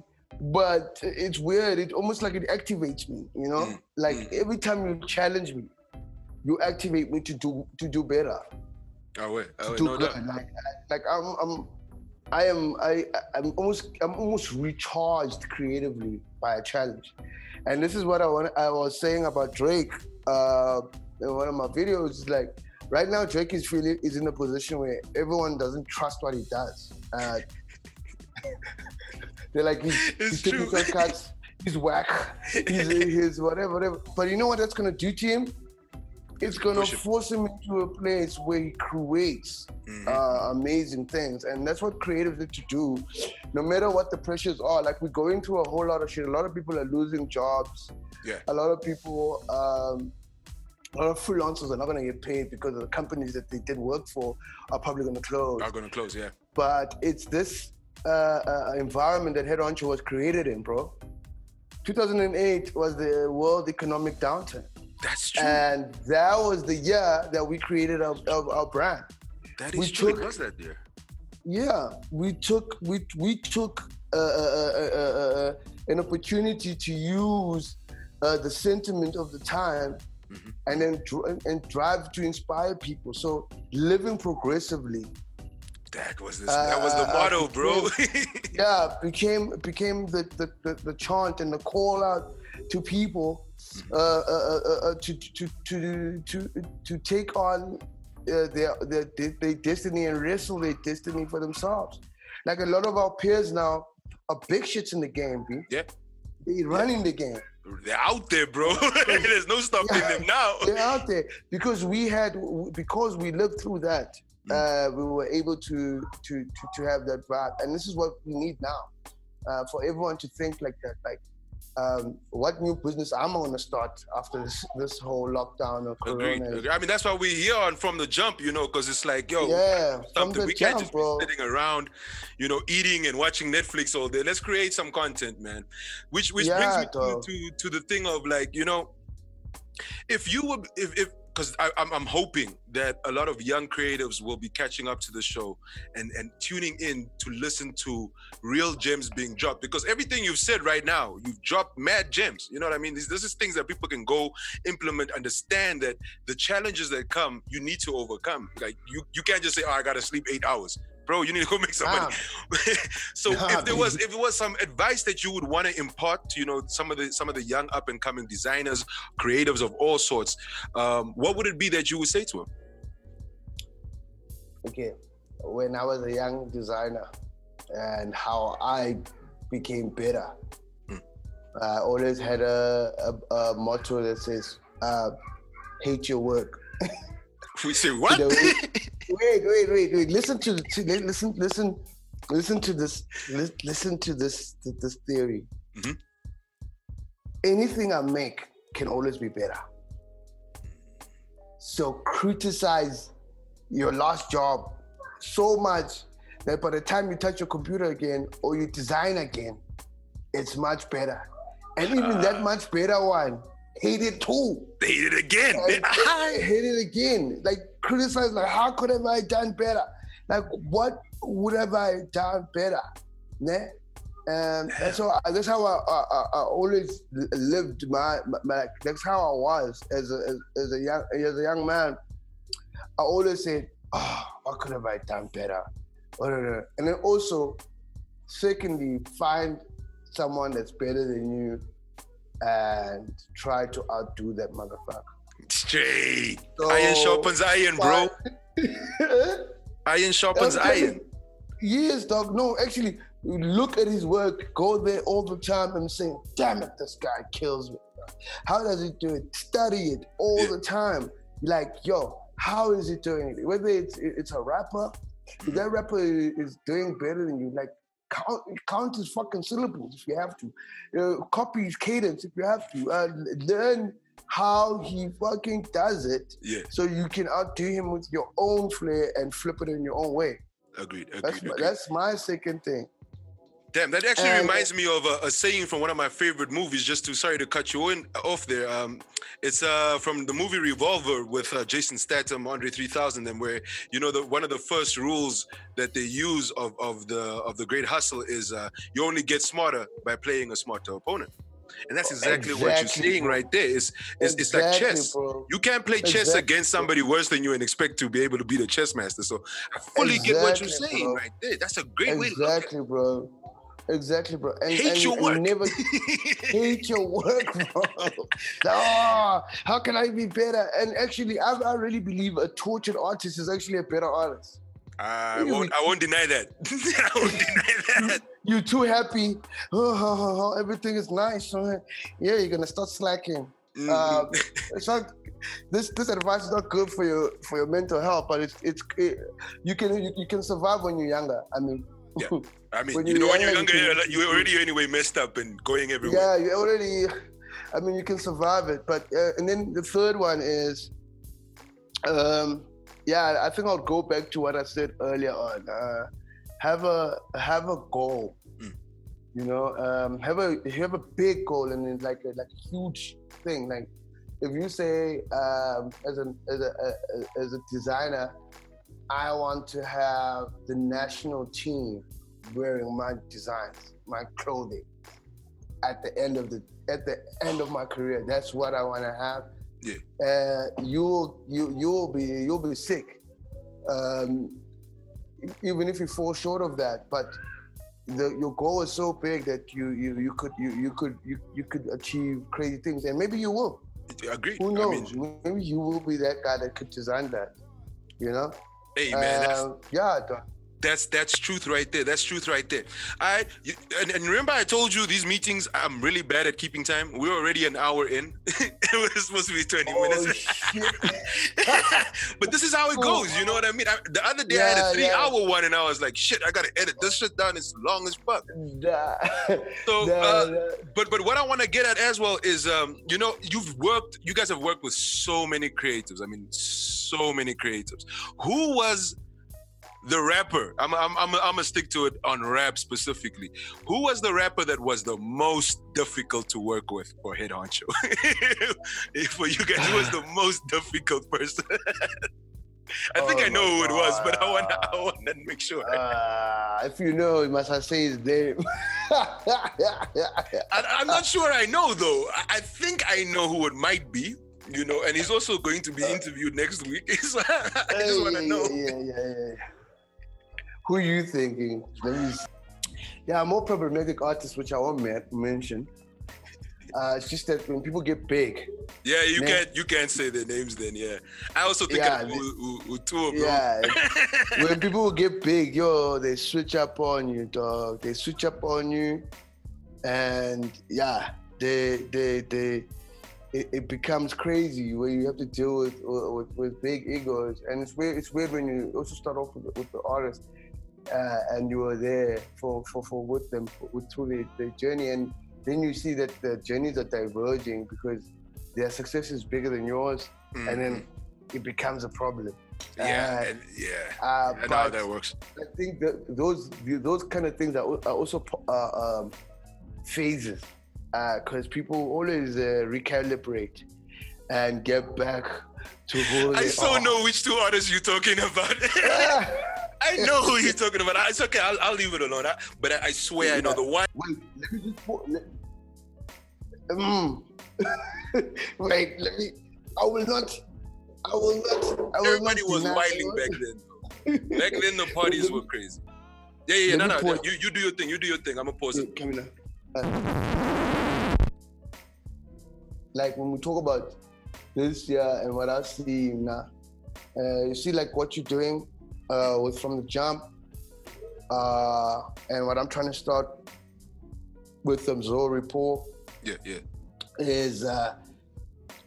Speaker 3: But it's weird. It almost like it activates me. You know,
Speaker 2: Mm,
Speaker 3: like
Speaker 2: mm.
Speaker 3: every time you challenge me, you activate me to do to do better,
Speaker 2: oh wait,
Speaker 3: to
Speaker 2: oh no
Speaker 3: good.
Speaker 2: doubt.
Speaker 3: Like like I'm I'm I am I I'm almost I'm almost recharged creatively by a challenge, and this is what I want. I was saying about Drake. Uh, in one of my videos is like right now Drake is feeling is in a position where everyone doesn't trust what he does. Uh, they're like he's,
Speaker 2: It's
Speaker 3: he's taking shortcuts, he's whack, he's, he's whatever, whatever. But you know what that's gonna do to him? It's gonna force him into a place where he creates
Speaker 2: Mhm.
Speaker 3: uh, amazing things, and that's what creatives need to do. No matter what the pressures are, like we're going through a whole lot of shit. A lot of people are losing jobs.
Speaker 2: Yeah.
Speaker 3: A lot of people, um, a lot of freelancers are not gonna get paid because the companies that they did work for are probably gonna close.
Speaker 2: Are gonna close, yeah.
Speaker 3: But it's this uh, uh, environment that Head Honcho was created in, bro. 2008 was the world economic downturn,
Speaker 2: That's true.
Speaker 3: and that was the year that we created our, our, our brand.
Speaker 2: That is we true. It
Speaker 3: took-
Speaker 2: was that year.
Speaker 3: Yeah, we took we we took uh, uh, uh, uh, uh, an opportunity to use uh, the sentiment of the time,
Speaker 2: Mhm.
Speaker 3: and then dr- and drive to inspire people. So living progressively,
Speaker 2: That was this. that was the
Speaker 3: Uh,
Speaker 2: motto, bro.
Speaker 3: yeah, became became the the, the, the chant and the call out to people uh, uh, uh, uh, to, to to to to take on uh, their, their their destiny and wrestle their destiny for themselves. Like a lot of our peers now are big shits in the game, B.
Speaker 2: Yeah.
Speaker 3: They running the game.
Speaker 2: They're out there, bro. There's no stopping
Speaker 3: Yeah.
Speaker 2: them now.
Speaker 3: They're out there because we had because we lived through that.
Speaker 2: Mm.
Speaker 3: Uh, we were able to, to to to have that vibe, and this is what we need now uh, for everyone to think like that. Like, um, what new business I'm going to start after this this whole lockdown of
Speaker 2: Agreed.
Speaker 3: Corona?
Speaker 2: I mean, that's why we're here on from the jump, you know, because it's like, yo,
Speaker 3: yeah,
Speaker 2: something we can't
Speaker 3: jump,
Speaker 2: just
Speaker 3: bro.
Speaker 2: be sitting around, you know, eating and watching Netflix all day. Let's create some content, man. Which which brings me to, to to the thing of like, you know, if you would if if because I'm I'm hoping that a lot of young creatives will be catching up to the show and and tuning in to listen to real gems being dropped. Because everything you've said right now you've dropped mad gems. You know what I mean? This, this is things that people can go implement understand that the challenges that come you need to overcome. Like you you can't just say oh I gotta sleep eight hours bro you need to go make some
Speaker 3: Nah,
Speaker 2: money so
Speaker 3: Nah,
Speaker 2: if there was if it was some advice that you would want to impart to you know some of the some of the young up and coming designers creatives of all sorts um, what would it be that you would say to them?
Speaker 3: Okay, when I was a young designer and how I became better,
Speaker 2: Mm.
Speaker 3: I always had a, a, a motto that says, uh, hate your work.
Speaker 2: we say what
Speaker 3: wait, wait, wait, wait. Listen to, to listen, listen, listen to this. Li- listen to this this theory.
Speaker 2: Mhm.
Speaker 3: Anything I make can always be better. So criticize your last job so much that by the time you touch your computer again or you design again, it's much better. And even that much better one, hate it too.
Speaker 2: Hate it again.
Speaker 3: I hate it again. Like criticize, like how could have I done better? Like what would have I done better? Ne? Um, and so that's how I, I, I- always lived my, my, that's how I was as a as, as a young as a young man. I always said, "Oh, what could have I done better?" Whatever. And then also, secondly, find someone that's better than you and try to outdo that motherfucker.
Speaker 2: Straight.
Speaker 3: So-
Speaker 2: iron sharpens iron, bro. Iron sharpens iron.
Speaker 3: Yes, dog. No, actually, look at his work. Go there all the time and say, "Damn it, this guy kills me." How does he do it? Study it all the time. Like, yo, how is he doing it? Whether it's it's a rapper, if that rapper is doing better than you, like count count his fucking syllables if you have to, uh, copy his cadence if you have to, uh, learn how he fucking does it,
Speaker 2: Yeah,
Speaker 3: so you can outdo him with your own flair and flip it in your own way.
Speaker 2: agreed. Agreed.
Speaker 3: That's my,
Speaker 2: agreed.
Speaker 3: that's my second thing.
Speaker 2: Damn, that actually
Speaker 3: And-
Speaker 2: reminds me of a, a saying from one of my favorite movies. Just to sorry to cut you in off there. Um, it's uh from the movie Revolver with uh, Jason Statham, Andre 3000, and where you know the one of the first rules that they use of of the of the Great Hustle is uh, you only get smarter by playing a smarter opponent, and that's oh, exactly, what you're
Speaker 3: Exactly,
Speaker 2: saying
Speaker 3: bro.
Speaker 2: right there. It's it's, it's like chess.
Speaker 3: bro.
Speaker 2: You can't play chess
Speaker 3: Exactly,
Speaker 2: against somebody worse than you and expect to be able to beat a chess master. So I fully get what you're saying
Speaker 3: bro.
Speaker 2: right there. That's a great way to look at it.
Speaker 3: Exactly, bro. Exactly, bro. And,
Speaker 2: Hate
Speaker 3: and,
Speaker 2: your work.
Speaker 3: never hate your work, bro. oh, how can I be better? And actually, I, I really believe a tortured artist is actually a better artist.
Speaker 2: I won't, I won't deny that. I won't deny that.
Speaker 3: You're too happy. Oh, oh, oh, everything is nice. Yeah, you're gonna start slacking.
Speaker 2: Mm,
Speaker 3: Um, it's not this this advice is not good for your for your mental health, but it's it's it, you can you, you can survive when you're younger. I mean,
Speaker 2: I mean, you know, when you're
Speaker 3: younger, you
Speaker 2: you're, you're already anyway messed up and going everywhere.
Speaker 3: yeah, you already. I mean, you can survive it, but uh, and then the third one is, um, yeah, I think I'll go back to what I said earlier on. Uh, have a have a goal.
Speaker 2: Mm.
Speaker 3: You know, um, have a you have a big goal and it's like a, like a huge thing. Like if you say um, as a as a, a as a designer, I want to have the national team wearing my designs, my clothing at the end of the at the end of my career. That's what I want to have.
Speaker 2: Yeah.
Speaker 3: Uh, you'll you you'll be you'll be sick, um, even if you fall short of that. But the, your goal is so big that you you you could you you could you, you could achieve crazy things, and maybe you will.
Speaker 2: Agreed.
Speaker 3: Who
Speaker 2: I
Speaker 3: knows?
Speaker 2: mean,
Speaker 3: maybe you will be that guy that could design that. You know?
Speaker 2: hey man,
Speaker 3: Um, yeah.
Speaker 2: That's that's truth right there. That's truth right there. I you, and, and remember I told you these meetings. I'm really bad at keeping time. We're already an hour in. it was supposed to be 20
Speaker 3: Oh,
Speaker 2: minutes. but this is how it goes. You know what I mean? I, the other day I had a three
Speaker 3: yeah.
Speaker 2: hour one, and I was like, shit, I gotta edit this shit down. It's long as fuck.
Speaker 3: Nah.
Speaker 2: So,
Speaker 3: Nah,
Speaker 2: uh,
Speaker 3: nah.
Speaker 2: but but what I want to get at as well is, um, you know, you've worked, you guys have worked with so many creatives. I mean, so many creatives. Who was the rapper? I'm I'm I'm, I'm gonna stick to it on rap specifically. Who was the rapper that was the most difficult to work with for Head Honcho? for you guys, who was the most difficult person? I think
Speaker 3: Oh
Speaker 2: I know who it was, but I want
Speaker 3: God.
Speaker 2: I want to make sure.
Speaker 3: Uh, if you know, must I say his name?
Speaker 2: I, I'm not sure I know though. I, I think I know who it might be. You know, and he's also going to be interviewed next week. So I just want to know.
Speaker 3: Yeah, yeah, yeah, yeah. Who you thinking? S- Yeah, more problematic artists, which I won't men- mention. Uh, it's just that when people get big,
Speaker 2: Yeah, you can't you can't say their names then. Yeah, I also think
Speaker 3: Yeah,
Speaker 2: of
Speaker 3: the-
Speaker 2: U- U- Utua, bro.
Speaker 3: yeah, when people get big, yo, they switch up on you, dog. They switch up on you, and yeah, they they they it, it becomes crazy where you have to deal with with, with big egos, and it's weird. It's weird when you also start off with, with the artist, uh, and you are there for for, for with them with, through their, their journey, and then you see that the journeys are diverging because their success is bigger than yours, mm-hmm. and then mm-hmm. it becomes a problem.
Speaker 2: Yeah, uh, and, yeah. Uh, I know how that works.
Speaker 3: I think that those those kind of things are, are also uh, um, phases because uh, people always uh, recalibrate and get back to who
Speaker 2: I so are. know which two artists you're talking about. I know who you're talking about. It's okay. I'll, I'll leave it alone. But I, I swear yeah. I know the one.
Speaker 3: Wait, let me just put. Let, mm. Wait, let me. I will not. I will not. I will
Speaker 2: Everybody
Speaker 3: not
Speaker 2: was wilding back then. back then, the parties were crazy. Yeah, yeah, yeah. No, no, no. You, you do your thing. You do your thing. I'm gonna pause it. Camila. Uh,
Speaker 3: like when we talk about this year and what I see now, uh, you see like what you're doing uh, was from the jump, uh, and what I'm trying to start with the Zoe report.
Speaker 2: Yeah, yeah.
Speaker 3: Is uh,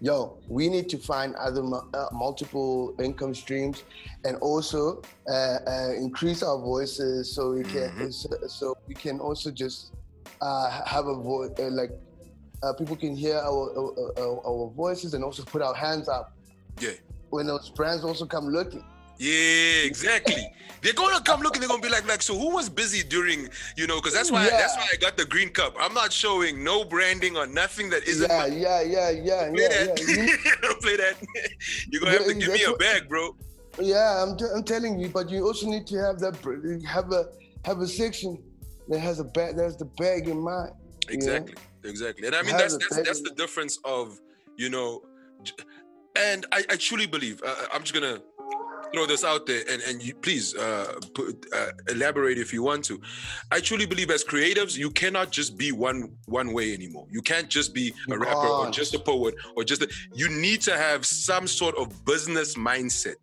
Speaker 3: yo, we need to find other uh, multiple income streams and also uh, uh, increase our voices so we can mm-hmm. so, so, we can also just uh, have a voice uh, like uh, people can hear our, our, our voices and also put our hands up.
Speaker 2: Yeah.
Speaker 3: When those brands also come looking.
Speaker 2: Yeah, exactly. they're gonna come looking. They're gonna be like, like, so who was busy during, you know? Because that's why yeah. that's why I got the green cup. I'm not showing no branding or nothing that isn't.
Speaker 3: Yeah, my, yeah, yeah, yeah,
Speaker 2: play
Speaker 3: yeah.
Speaker 2: That. Yeah. play that. You're gonna have to give me a bag, bro.
Speaker 3: Yeah, I'm, t- I'm telling you, but you also need to have that have a have a section that has a bag. That's the bag in mind.
Speaker 2: Exactly, know? exactly. And I mean that's that's, that's the difference of you know, and I, I truly believe. Uh, I'm just gonna throw this out there and, and you, please uh, put, uh, elaborate if you want to. I truly believe as creatives, you cannot just be one one way anymore. You can't just be a rapper or just a poet or just a, you need to have some sort of business mindset.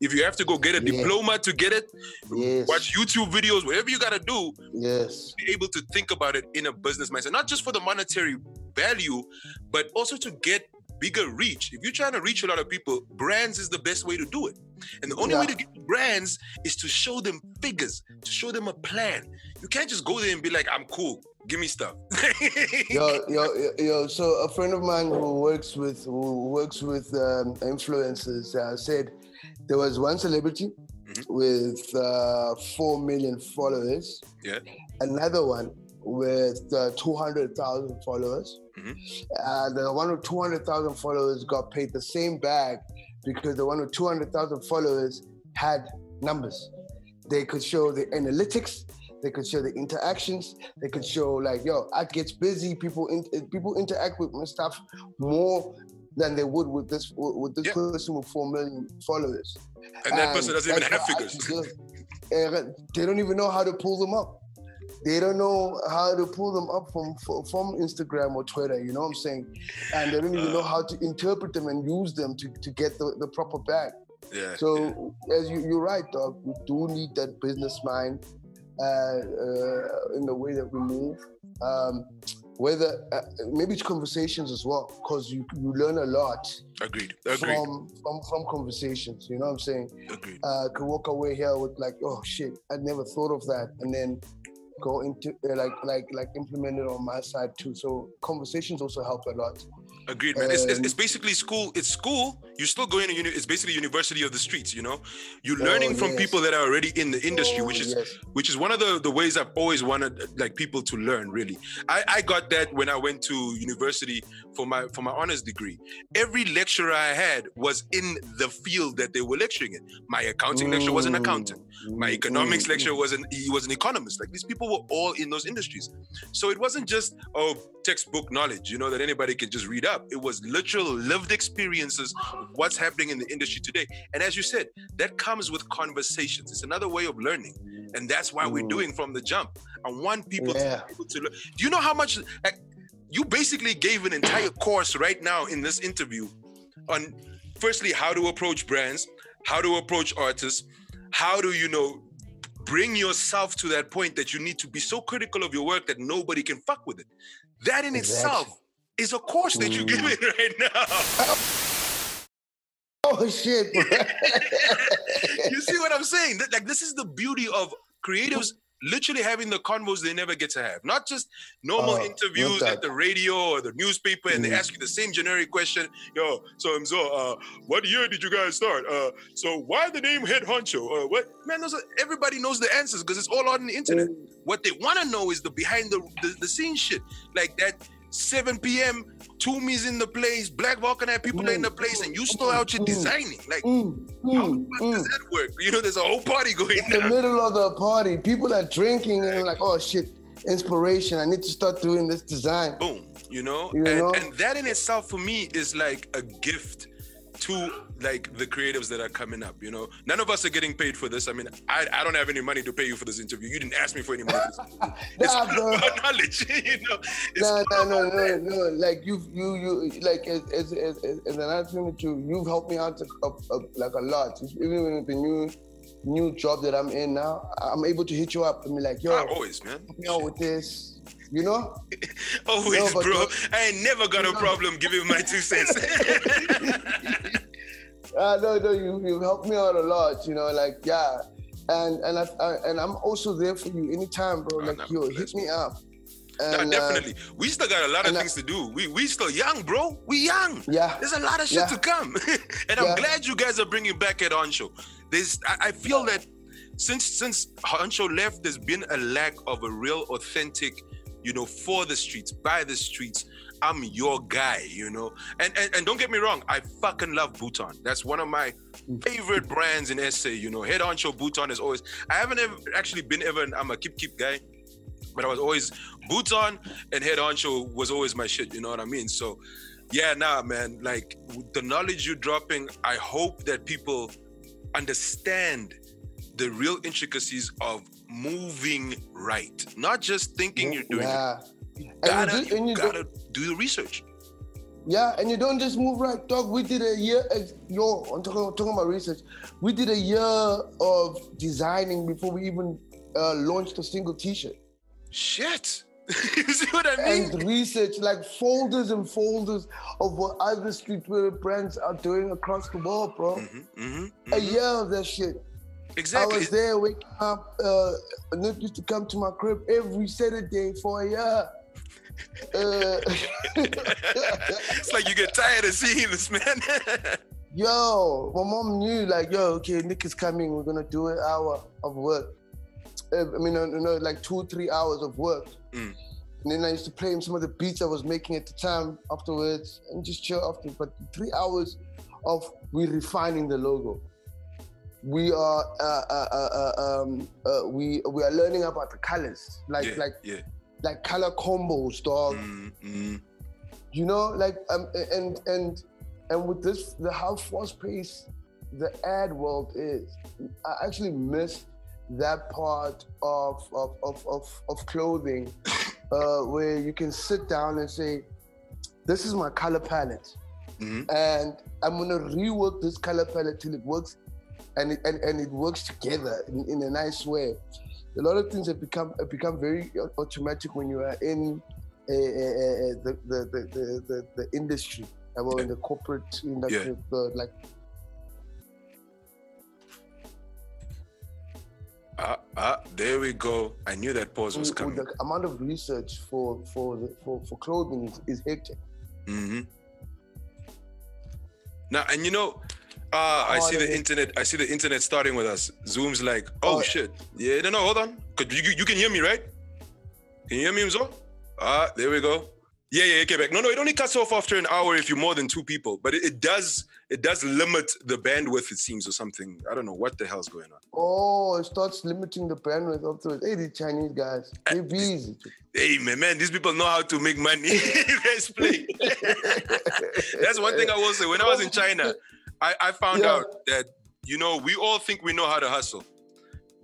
Speaker 2: If you have to go get a diploma to get it, yes. watch YouTube videos, whatever you gotta do,
Speaker 3: yes,
Speaker 2: be able to think about it in a business mindset, not just for the monetary value, but also to get bigger reach. If you're trying to reach a lot of people, brands is the best way to do it. And the only yeah. way to get brands is to show them figures, to show them a plan. You can't just go there and be like, I'm cool. Give me stuff.
Speaker 3: yo, yo, yo. So a friend of mine who works with who works with um, influencers uh, said there was one celebrity mm-hmm. with uh, four million followers.
Speaker 2: Yeah.
Speaker 3: Another one with uh, 200,000 followers. Mm-hmm. Uh, the one with 200,000 followers got paid the same bag because the one with 200,000 followers had numbers. They could show the analytics, they could show the interactions, they could show like, yo, I gets busy. People in, people interact with my stuff more than they would with this with this person with four million followers.
Speaker 2: And that person doesn't even have figures.
Speaker 3: they don't even know how to pull them up they don't know how to pull them up from from Instagram or Twitter. You know what I'm saying? And they don't even know how to interpret them and use them to, to get the, the proper back.
Speaker 2: Yeah.
Speaker 3: So yeah. as you, you're right, dog. We do need that business mind uh, uh, in the way that we move. Um, whether uh, maybe it's conversations as well, because you you learn a lot.
Speaker 2: Agreed. Agreed.
Speaker 3: From from from conversations, you know what I'm saying?
Speaker 2: Agreed.
Speaker 3: Uh, could walk away here with like, oh shit, I never thought of that, and then go into uh, like like like implement it on my side too. So conversations also help a lot.
Speaker 2: Agreed, man. It's, it's, it's, basically school. It's school. You're still going to uni. It's basically university of the streets. You know, you're learning oh, from yes. people that are already in the industry, oh, which is yes. which is one of the the ways I've always wanted like people to learn. Really, I I got that when I went to university for my for my honors degree. Every lecturer I had was in the field that they were lecturing in. My accounting mm. lecturer was an accountant. My economics mm. lecturer was an he was an economist. Like these people were all in those industries. So it wasn't just oh textbook knowledge, you know, that anybody can just read up. It was literal lived experiences of what's happening in the industry today. And as you said, that comes with conversations. It's another way of learning. And that's why we're mm. doing from the jump. I want people yeah. to be able to learn. Do you know how much like, you basically gave an entire course right now in this interview on firstly how to approach brands, how to approach artists, how do you know bring yourself to that point that you need to be so critical of your work that nobody can fuck with it. That in exactly. itself is a course that you're
Speaker 3: Mm.
Speaker 2: giving right now.
Speaker 3: Oh shit! bro.
Speaker 2: you see what I'm saying? Like this is the beauty of creatives literally having the convos they never get to have. Not just normal
Speaker 3: Uh,
Speaker 2: interviews at the radio or the newspaper and they
Speaker 3: Mm.
Speaker 2: ask you the same generic question. Yo, so Mzo, uh, what year did you guys start? Uh, so why the name Head Honcho? Uh, what man? Those are, everybody knows the answers because it's all on the internet. What they want to know is the behind the, the the scene shit, like that. 7 p.m. Toomey's in the place, Black Vulcanite people are in the place, and you still out here
Speaker 3: Mm.
Speaker 2: designing. Like,
Speaker 3: Mm,
Speaker 2: how
Speaker 3: mm,
Speaker 2: the fuck does
Speaker 3: mm.
Speaker 2: that work? You know, there's a whole party going
Speaker 3: In the middle of the party, people are drinking and like, oh shit, inspiration. I need to start doing this design.
Speaker 2: Boom, you know?
Speaker 3: You
Speaker 2: and,
Speaker 3: know?
Speaker 2: and that in itself for me is like a gift to like the creatives that are coming up, you know. None of us are getting paid for this. I mean, I, I don't have any money to pay you for this interview. You didn't ask me for any money. For this
Speaker 3: Nah, bro.
Speaker 2: knowledge, you know.
Speaker 3: No, no, no, no, no. Like you, you, you. Like as as as, as, thing that you, you've helped me out a, a, a, like a lot. Even with the new, new job that I'm in now, I'm able to hit you up and be like, yo,
Speaker 2: Ah, always, man.
Speaker 3: help me out with this. You know?
Speaker 2: Always,
Speaker 3: No,
Speaker 2: bro. I ain't never got a problem giving my two cents.
Speaker 3: Uh, no, no, you you helped me out a lot. You know, like yeah, and and I, I and I'm also there for you anytime, bro.
Speaker 2: Oh,
Speaker 3: Like
Speaker 2: no,
Speaker 3: yo, hit
Speaker 2: me.
Speaker 3: up. And, uh,
Speaker 2: definitely. We still got a lot of
Speaker 3: and I-
Speaker 2: things to do. We we still young, bro. We young.
Speaker 3: yeah,
Speaker 2: There's a lot of shit
Speaker 3: Yeah.
Speaker 2: to come, and I'm
Speaker 3: Yeah.
Speaker 2: glad you guys are bringing back Head Honcho. There's, I, I feel that since since Honcho left, there's been a lack of a real authentic, you know, for the streets, by the streets. I'm your guy, you know. And and, and don't get me wrong, I fucking love Butan. That's one of my favorite brands in SA. You know, head honcho Butan is always. I haven't ever actually been ever. an- I'm a keep keep guy, but I was always Butan and Head Honcho was always my shit. You know what I mean? So, yeah, nah, man. Like the knowledge you're dropping, I hope that people understand the real intricacies of moving right, not just thinking you're doing it. You
Speaker 3: And
Speaker 2: gotta,
Speaker 3: you, and
Speaker 2: you
Speaker 3: you
Speaker 2: gotta do the research.
Speaker 3: Yeah, and you don't just move right, dog. We did a year. Yo, I'm talking, talking about research. We did a year of designing before we even uh, launched a single T-shirt.
Speaker 2: Shit. you see what I mean?
Speaker 3: And research, like folders and folders of what other streetwear brands are doing across the world, bro.
Speaker 2: Mhm, mhm,
Speaker 3: A
Speaker 2: mhm.
Speaker 3: year of that shit.
Speaker 2: Exactly.
Speaker 3: I was there waking up. Uh, Nick used to come to my crib every Saturday for a year. Uh,
Speaker 2: it's like you get tired of seeing this, man.
Speaker 3: yo, my mom knew, like, yo, okay, Nick is coming. We're gonna do an hour of work. Uh, I mean, no, no, no, like two, three hours of work.
Speaker 2: Mm.
Speaker 3: And then I used to play him some of the beats I was making at the time afterwards and just chill after. But three hours of we refining the logo. We are uh, uh, uh, uh, um, uh, we we are learning about the colors, like
Speaker 2: yeah,
Speaker 3: like
Speaker 2: yeah.
Speaker 3: Like color combos, dog.
Speaker 2: Mm, mm.
Speaker 3: You know, like um, and and and with this, the how fast paced the ad world is, I actually miss that part of of of of, of clothing uh, where you can sit down and say, "This is my color palette,
Speaker 2: Mhm.
Speaker 3: and I'm gonna rework this color palette till it works." And it, and, and it works together in, in a nice way. A lot of things have become have become very automatic when you are in uh, uh, uh, the, the, the, the, the, industry, uh, well, in the corporate industry, the, like
Speaker 2: Ah, ah, there we go. I knew that pause was
Speaker 3: with
Speaker 2: coming.
Speaker 3: the amount of research for for the, for, for clothing is, is hectic.
Speaker 2: hmm Now, and you know, uh, I
Speaker 3: Oh,
Speaker 2: see the internet. I see the internet starting with us. Zoom's like, oh
Speaker 3: Oh.
Speaker 2: shit. Yeah, no, no, hold on. 'Cause You, you can hear me, right? Can you hear me, Mzo? Ah, there we go. Yeah, yeah, back. No, no, it only cuts off after an hour if you're more than two people, but it, it does it does limit the bandwidth, it seems, or something. I don't know what the hell's going on.
Speaker 3: Oh, it starts limiting the bandwidth afterwards. Hey, the Chinese guys, they busy.
Speaker 2: Hey man, man, these people know how to make money. That's one thing I will say. When I was in China, I, I found
Speaker 3: Yeah.
Speaker 2: out that you know we all think we know how to hustle,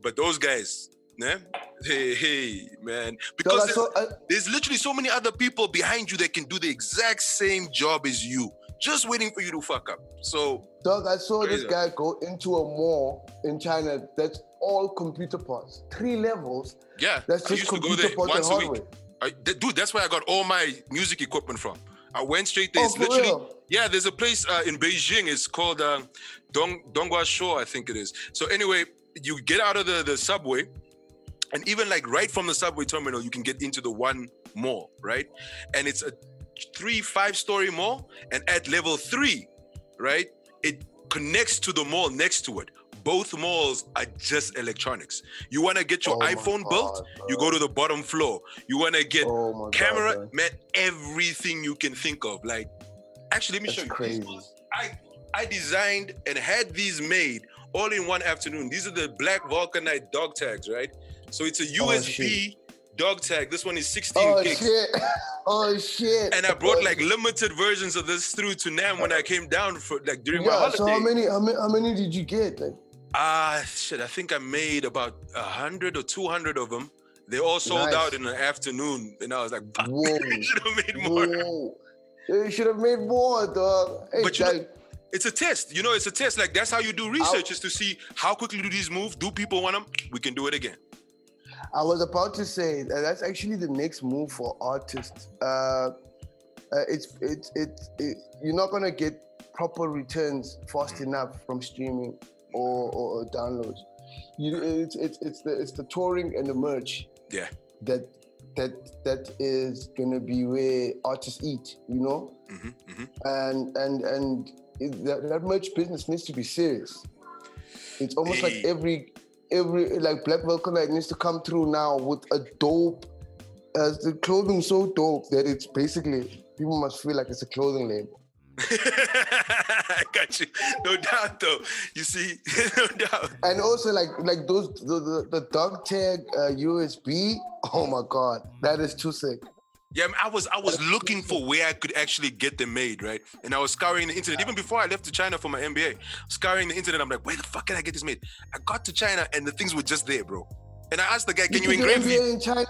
Speaker 2: but those guys, né? Hey, hey, man, because there's,
Speaker 3: saw, I,
Speaker 2: there's literally so many other people behind you that can do the exact same job as you, just waiting for you to fuck up. So
Speaker 3: dog, I saw this guy go into a mall in China that's all computer parts, three levels.
Speaker 2: yeah,
Speaker 3: That's just
Speaker 2: used to go
Speaker 3: computer parts
Speaker 2: once a week.
Speaker 3: hardware.
Speaker 2: I, dude, that's where I got all my music equipment from. I went straight there.
Speaker 3: Oh,
Speaker 2: it's literally
Speaker 3: real?
Speaker 2: yeah. There's a place uh, in Beijing. It's called uh, Dong Donghua Shore, I think it is. So anyway, you get out of the the subway, and even like right from the subway terminal, you can get into the one mall, right? And it's a three five story mall, and at level three, right, it connects to the mall next to it. Both malls are just electronics. You want to get your
Speaker 3: Oh my
Speaker 2: iPhone built,
Speaker 3: God,
Speaker 2: you go to the bottom floor. You want to get
Speaker 3: Oh
Speaker 2: camera,
Speaker 3: God,
Speaker 2: man, everything you can think of. Like, actually, let me
Speaker 3: That's
Speaker 2: show you.
Speaker 3: crazy.
Speaker 2: I I designed and had these made all in one afternoon. These are the black vulcanite dog tags, right? So it's a
Speaker 3: Oh,
Speaker 2: USB dog tag. This one is 16
Speaker 3: Oh
Speaker 2: gigs.
Speaker 3: shit! Oh shit!
Speaker 2: And I brought
Speaker 3: Oh,
Speaker 2: like limited versions of this through to Nam when I came down for like during my
Speaker 3: yeah.
Speaker 2: holiday.
Speaker 3: So how many? How many? How many did you get? Like,
Speaker 2: Ah, shit. I think I made about a hundred or two hundred of them. They all sold
Speaker 3: Nice.
Speaker 2: out in the afternoon, and I was like, "Fuck,
Speaker 3: Whoa.
Speaker 2: I should have made more."
Speaker 3: whoa! You should have made more, dog. Hey,
Speaker 2: But you know- It's a test. You know, it's a test. Like that's how you do research is to see how quickly do these move. Do people want them? We can do it again.
Speaker 3: I was about to say that that's actually the next move for artists. Uh, uh, it's it's it's it, you're not gonna get proper returns fast
Speaker 2: Mm.
Speaker 3: enough from streaming or, or, downloads. You, it's, it's it's the it's the touring and the merch
Speaker 2: Yeah.
Speaker 3: that that that is gonna be where artists eat. You know,
Speaker 2: hmm hmm
Speaker 3: and and and that, that merch business needs to be serious. It's almost like every every like Black Vulcanite needs to come through now with a dope as the clothing so dope that it's basically people must feel like it's a clothing label.
Speaker 2: I got you. No doubt, though. You see, no doubt.
Speaker 3: And also like like those the the, the dog tag uh, USB. Oh my god, that is too sick.
Speaker 2: Yeah, I was I was looking for where I could actually get them made, right? And I was scouring the internet even before I left to China for my MBA. Scouring the internet, I'm like, where the fuck can I get this made? I got to China and the things were just there, bro. And I asked the guy, can you
Speaker 3: your
Speaker 2: engrave?
Speaker 3: MBA in China?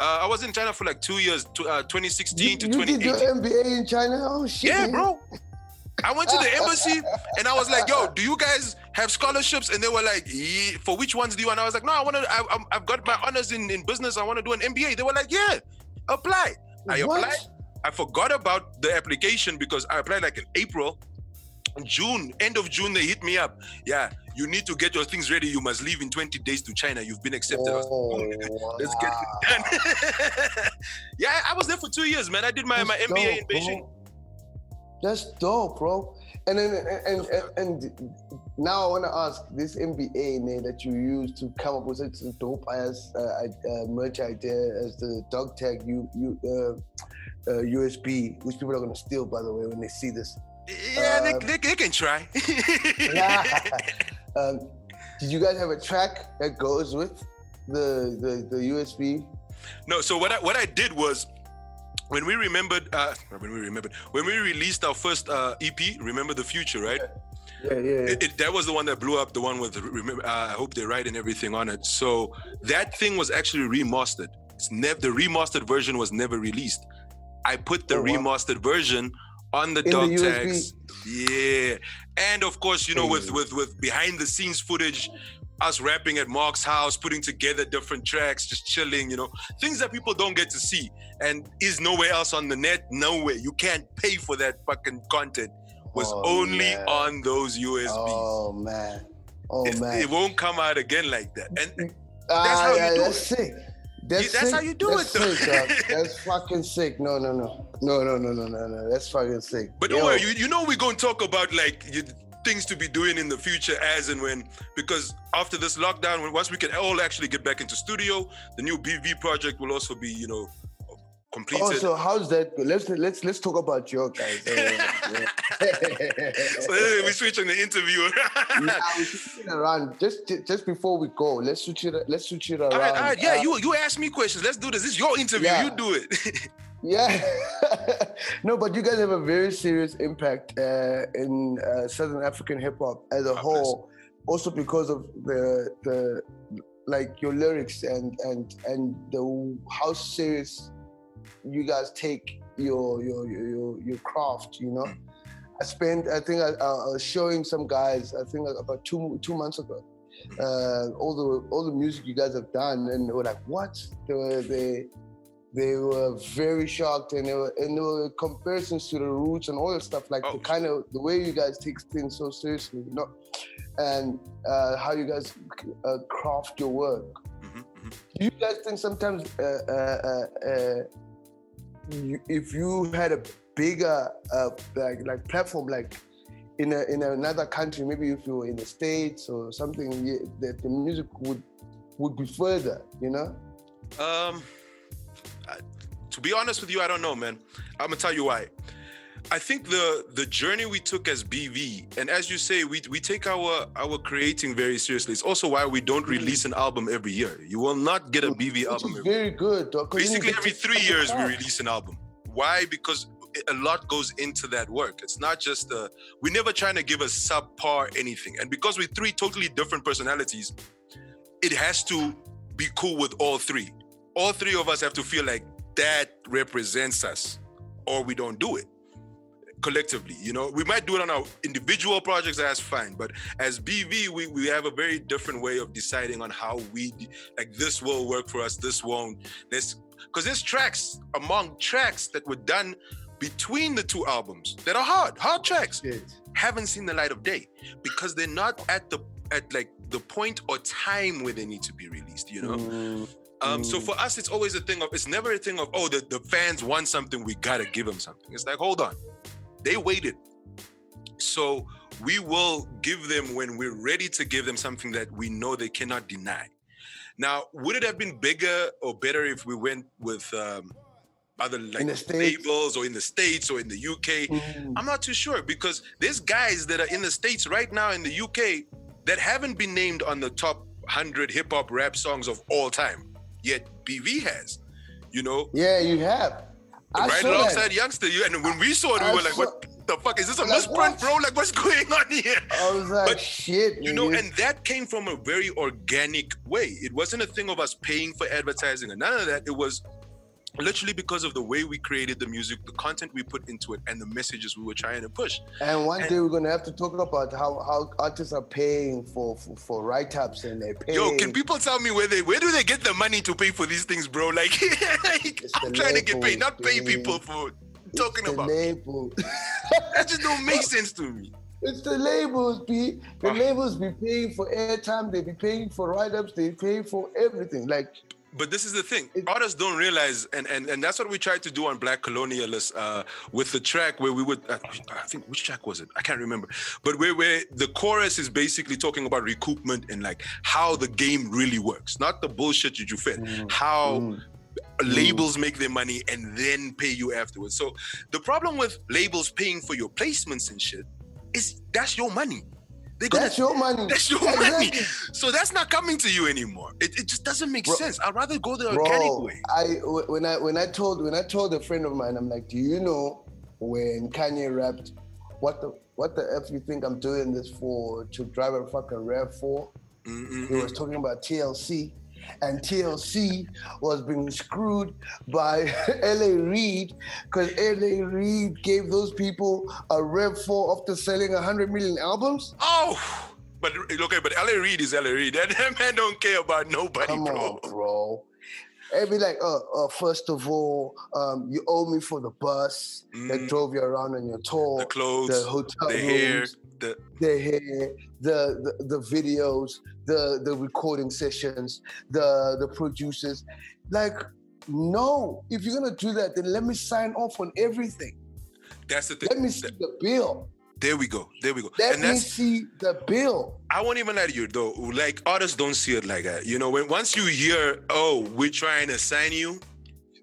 Speaker 2: Uh, I was in China for like two years, to, uh, 2016
Speaker 3: You,
Speaker 2: to
Speaker 3: you did your
Speaker 2: 2018.
Speaker 3: MBA in China? Oh shit!
Speaker 2: Yeah, bro. I went to the embassy and I was like, "Yo, do you guys have scholarships?" And they were like, "Yeah, "For which ones do you?" And I was like, "No, I want to. I, I've got my honors in, in business. I want to do an MBA." They were like, "Yeah, apply." I
Speaker 3: What?
Speaker 2: applied. I forgot about the application because I applied like in April. June, end of June, they hit me up. Yeah, you need to get your things ready. You must leave in 20 days to China. You've been accepted.
Speaker 3: Oh,
Speaker 2: Let's get it done. yeah, I was there for two years, man. I did my, my
Speaker 3: That's
Speaker 2: MBA in Beijing.
Speaker 3: bro. That's dope, bro. And then and and, and now I want to ask this MBA name that you use to come up with such a dope ass uh, uh, merch idea as the dog tag you you uh, uh, USB, which people are gonna steal by the way when they see this.
Speaker 2: Yeah, they,
Speaker 3: Um,
Speaker 2: they, they can try.
Speaker 3: um, did you guys have a track that goes with the the, the USB?
Speaker 2: no, so what I what I did was when we remembered uh when we remembered when we released our first uh EP, Remember the Future, right?
Speaker 3: Yeah, yeah. yeah.
Speaker 2: It, it- that was the one that blew up, the one with remember uh, I hope they write and everything on it. So that thing was actually remastered. It's never the remastered version was never released. I put the
Speaker 3: Oh, wow.
Speaker 2: remastered version on the
Speaker 3: In the
Speaker 2: dog
Speaker 3: USB.
Speaker 2: tags. Yeah. And of course, you know, with with with behind the scenes footage, us rapping at Mark's house, putting together different tracks, just chilling, you know, things that people don't get to see and is nowhere else on the net. Nowhere. You can't pay for that fucking content. Was
Speaker 3: Oh,
Speaker 2: only
Speaker 3: man.
Speaker 2: on those USBs.
Speaker 3: Oh man. Oh
Speaker 2: It's-
Speaker 3: man.
Speaker 2: It won't come out again like that. And
Speaker 3: Ah,
Speaker 2: how you
Speaker 3: yeah,
Speaker 2: do
Speaker 3: that's sick. That's,
Speaker 2: that's
Speaker 3: sick.
Speaker 2: how you do
Speaker 3: that's
Speaker 2: it, though.
Speaker 3: Sick, that's fucking sick. No, no, no, no, no, no, no, no, no. That's fucking sick.
Speaker 2: but don't
Speaker 3: Yo,
Speaker 2: worry, you, you know we're gonna talk about like you, things to be doing in the future as and when because after this lockdown, when once we can all actually get back into studio, the new BV project will also be you know completed.
Speaker 3: Oh, so how's that? Let's let's let's talk about your guys. Uh, yeah.
Speaker 2: so anyway, we're switching the interview.
Speaker 3: Nah, we switch it around just just before we go. Let's switch it. Let's switch it around.
Speaker 2: all right, all right, yeah,
Speaker 3: Uh,
Speaker 2: you you ask me questions. Let's do this. This is your interview.
Speaker 3: Yeah.
Speaker 2: You do it.
Speaker 3: Yeah. no, but you guys have a very serious impact uh, in uh, Southern African hip hop as a whole. Also because of the the like your lyrics and and and the how serious you guys take your your your your, craft. You know, I spent I think I, I was showing some guys I think about two two months ago. Uh, all the all the music you guys have done, and they were like, "What?" They were they they were very shocked, and they were and there were comparisons to the roots and all that stuff, like
Speaker 2: Oh.
Speaker 3: the kind of the way you guys take things so seriously, you know, and uh, how you guys uh, craft your work.
Speaker 2: Mhm, mhm.
Speaker 3: Do you guys think sometimes uh, uh, uh, uh, you, if you had a bigger uh, like like platform like in a, in another country, maybe if you were in the states or something, yeah, that the music would would be further, you know?
Speaker 2: Um, I, to be honest with you, I don't know, man. I'm gonna tell you why. I think the the journey we took as BV, and as you say, we we take our our creating very seriously. It's also why we don't release an album every year. You will not get a BV album every
Speaker 3: very good.
Speaker 2: Basically, every three years we release an album. Why? Because a lot goes into that work. It's not just uh we're never trying to give a subpar anything. And because we're three totally different personalities, it has to be cool with all three. All three of us have to feel like that represents us, or we don't do it collectively. You know, we might do it on our individual projects, that's fine. But as BV, we, we have a very different way of deciding on how we like this will work for us, this won't. This because there's tracks among tracks that were done between the two albums that are hard, hard tracks
Speaker 3: Shit.
Speaker 2: haven't seen the light of day because they're not at the at like the point or time where they need to be released you know
Speaker 3: Mm,
Speaker 2: um so for us it's always a thing of it's never a thing of oh the, the fans want something we gotta give them something it's like hold on they waited so we will give them when we're ready to give them something that we know they cannot deny now would it have been bigger or better if we went with um other like labels or in the states or in the uk
Speaker 3: Mm.
Speaker 2: I'm not too sure because there's guys that are in the States right now in the UK that haven't been named on the top 100 hip hop rap songs of all time. Yet BV has, you know,
Speaker 3: Yeah, you have. I
Speaker 2: right alongside
Speaker 3: that.
Speaker 2: Youngster. You, and when we saw it, we
Speaker 3: I
Speaker 2: were like,
Speaker 3: saw-
Speaker 2: what the fuck? Is this a
Speaker 3: Like,
Speaker 2: misprint,
Speaker 3: what?
Speaker 2: bro? Like, what's going on here?
Speaker 3: I was like,
Speaker 2: But,
Speaker 3: shit.
Speaker 2: You know,
Speaker 3: nigga.
Speaker 2: and that came from a very organic way. It wasn't a thing of us paying for advertising or none of that. It was literally because of the way we created the music, the content we put into it, and the messages we were trying to push.
Speaker 3: And one
Speaker 2: And-
Speaker 3: day we're gonna have to talk about how, how artists are paying for for, for write-ups and they're paying.
Speaker 2: Yo, can people tell me where they where do they get the money to pay for these things, bro? Like, like, I'm trying to get paid, not pay people for talking
Speaker 3: the
Speaker 2: about.
Speaker 3: label.
Speaker 2: That just don't make sense to me.
Speaker 3: It's the labels, be The
Speaker 2: Ah.
Speaker 3: labels be paying for airtime, they be paying for write-ups, they pay for everything. Like
Speaker 2: But this is the thing: artists don't realize, and and and that's what we tried to do on Black Colonialists uh, with the track where we would. Uh, I think which track was it? I can't remember. But where where the chorus is basically talking about recoupment and like how the game really works, not the bullshit that you fed. How
Speaker 3: mm,
Speaker 2: labels make their money and then pay you afterwards. So the problem with labels paying for your placements and shit is that's your money. They're gonna
Speaker 3: that's your money.
Speaker 2: that's your money. So that's not coming to you anymore. It, it just doesn't make
Speaker 3: Bro-
Speaker 2: sense. I'd rather go the organic way.
Speaker 3: I when I when I told when I told a friend of mine, I'm like, do you know when Kanye rapped, what the what the f you think I'm doing this for? To drive a fucking Rav4? Mm, mm, he
Speaker 2: Mm-mm-mm.
Speaker 3: was mm. talking about TLC, and TLC was being screwed by LA Reid because LA Reid gave those people a Rav4 after selling 100 million albums.
Speaker 2: Oh, but okay, but LA Reid is LA Reid. That, that man don't care about nobody,
Speaker 3: Come
Speaker 2: bro.
Speaker 3: on, bro. It'd be like, uh, uh, first of all, um, you owe me for the bus that
Speaker 2: Mm.
Speaker 3: drove you around on your tour,
Speaker 2: The clothes,
Speaker 3: the hotel
Speaker 2: the
Speaker 3: rooms,
Speaker 2: hair, the
Speaker 3: the hair, the, the the videos, the the recording sessions, the the producers. Like, no, if you're gonna do that, then let me sign off on everything.
Speaker 2: that's the thing.
Speaker 3: Let me see the bill.
Speaker 2: There we go. There we go.
Speaker 3: Let
Speaker 2: and
Speaker 3: me see the bill.
Speaker 2: I won't even lie to you though. Like artists don't see it like that. You know, when once you hear, oh, we're trying to sign you,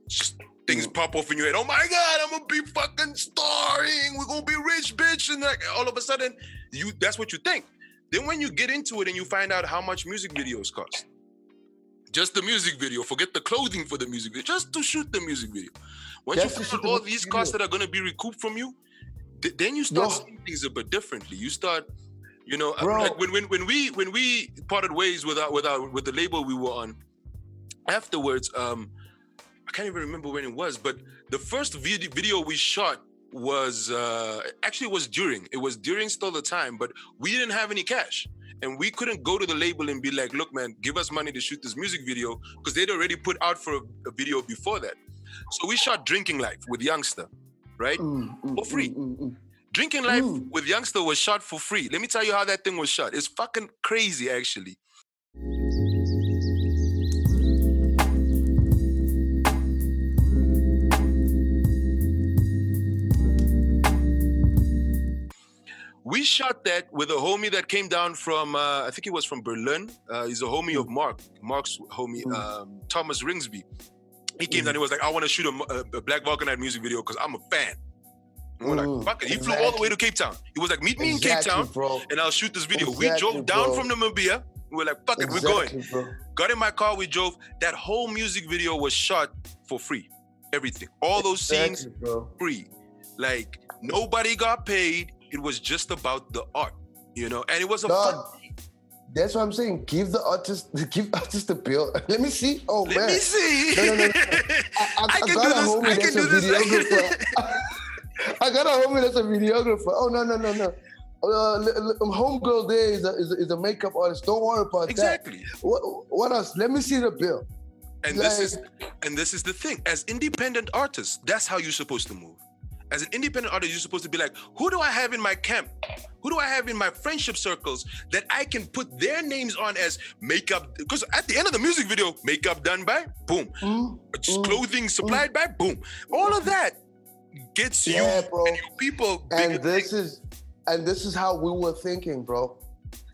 Speaker 2: just things
Speaker 3: Mm.
Speaker 2: pop off in your head. Oh my god, I'm gonna be fucking starring. We're gonna be rich, bitch. And like all of a sudden, you that's what you think. Then when you get into it and you find out how much music videos cost. Just the music video, forget the clothing for the music video, just to shoot the music video. Once
Speaker 3: Just
Speaker 2: you find out all
Speaker 3: music
Speaker 2: these costs that are gonna be recouped from you, th- then you start seeing things a bit differently. You start, you know, uh,
Speaker 3: Bro.
Speaker 2: like when, when when we when we parted ways with our with our with the label we were on. Afterwards, um, I can't even remember when it was, but the first video video we shot was uh actually it was during it was during still the time, but we didn't have any cash. And we couldn't go to the label and be like, look, man, give us money to shoot this music video because they'd already put out for a, a video before that. So we shot Drinking Life with Youngster, right?
Speaker 3: Mm, mm,
Speaker 2: For free.
Speaker 3: mm, mm.
Speaker 2: Drinking Life with Youngster was shot for free. Let me tell you how that thing was shot. It's fucking crazy, actually. We shot that with a homie that came down from, uh, I think he was from Berlin. Uh, he's a homie of Mark, Mark's homie, um, Thomas Ringsby. He came
Speaker 3: Mm.
Speaker 2: down, he was like, I want to shoot a, a, a Black Vulcanite music video because I'm a fan. And we're like, fuck it. He flew all the way to Cape Town. He was like, meet me in Cape Town
Speaker 3: bro.
Speaker 2: and I'll shoot this video. we
Speaker 3: Exactly,
Speaker 2: drove down
Speaker 3: bro.
Speaker 2: from Namibia. We were like, fuck it, we're going.
Speaker 3: Bro.
Speaker 2: Got in my car, we drove. That whole music video was shot for free. Everything. All those scenes free. Like nobody got paid. It was just about the art, you know. And it was a fun.
Speaker 3: That's what I'm saying. Give the artist, give artist the bill. Let me see. Oh
Speaker 2: Let
Speaker 3: man, Let
Speaker 2: me see.
Speaker 3: No, no, no, no. I, I,
Speaker 2: I can
Speaker 3: got
Speaker 2: do
Speaker 3: a
Speaker 2: this.
Speaker 3: homie
Speaker 2: I
Speaker 3: that's
Speaker 2: can
Speaker 3: a
Speaker 2: do this.
Speaker 3: videographer. I got a homie that's a videographer. Oh no, no, no, no. Uh, li- homegirl there is a, is, a, is a makeup artist. Don't worry about
Speaker 2: exactly.
Speaker 3: that. What, what else? Let me see the bill.
Speaker 2: And this is and this is the thing. As independent artists, that's how you're supposed to move. As an independent artist, you're supposed to be like, who do I have in my camp? Who do I have in my friendship circles that I can put their names on as makeup? Because at the end of the music video, makeup done by, boom.
Speaker 3: Mm,
Speaker 2: Just
Speaker 3: Mm.
Speaker 2: clothing supplied by, boom. All of that gets
Speaker 3: Yeah,
Speaker 2: you
Speaker 3: bro.
Speaker 2: and your people
Speaker 3: And this is, and this is how we were thinking, bro.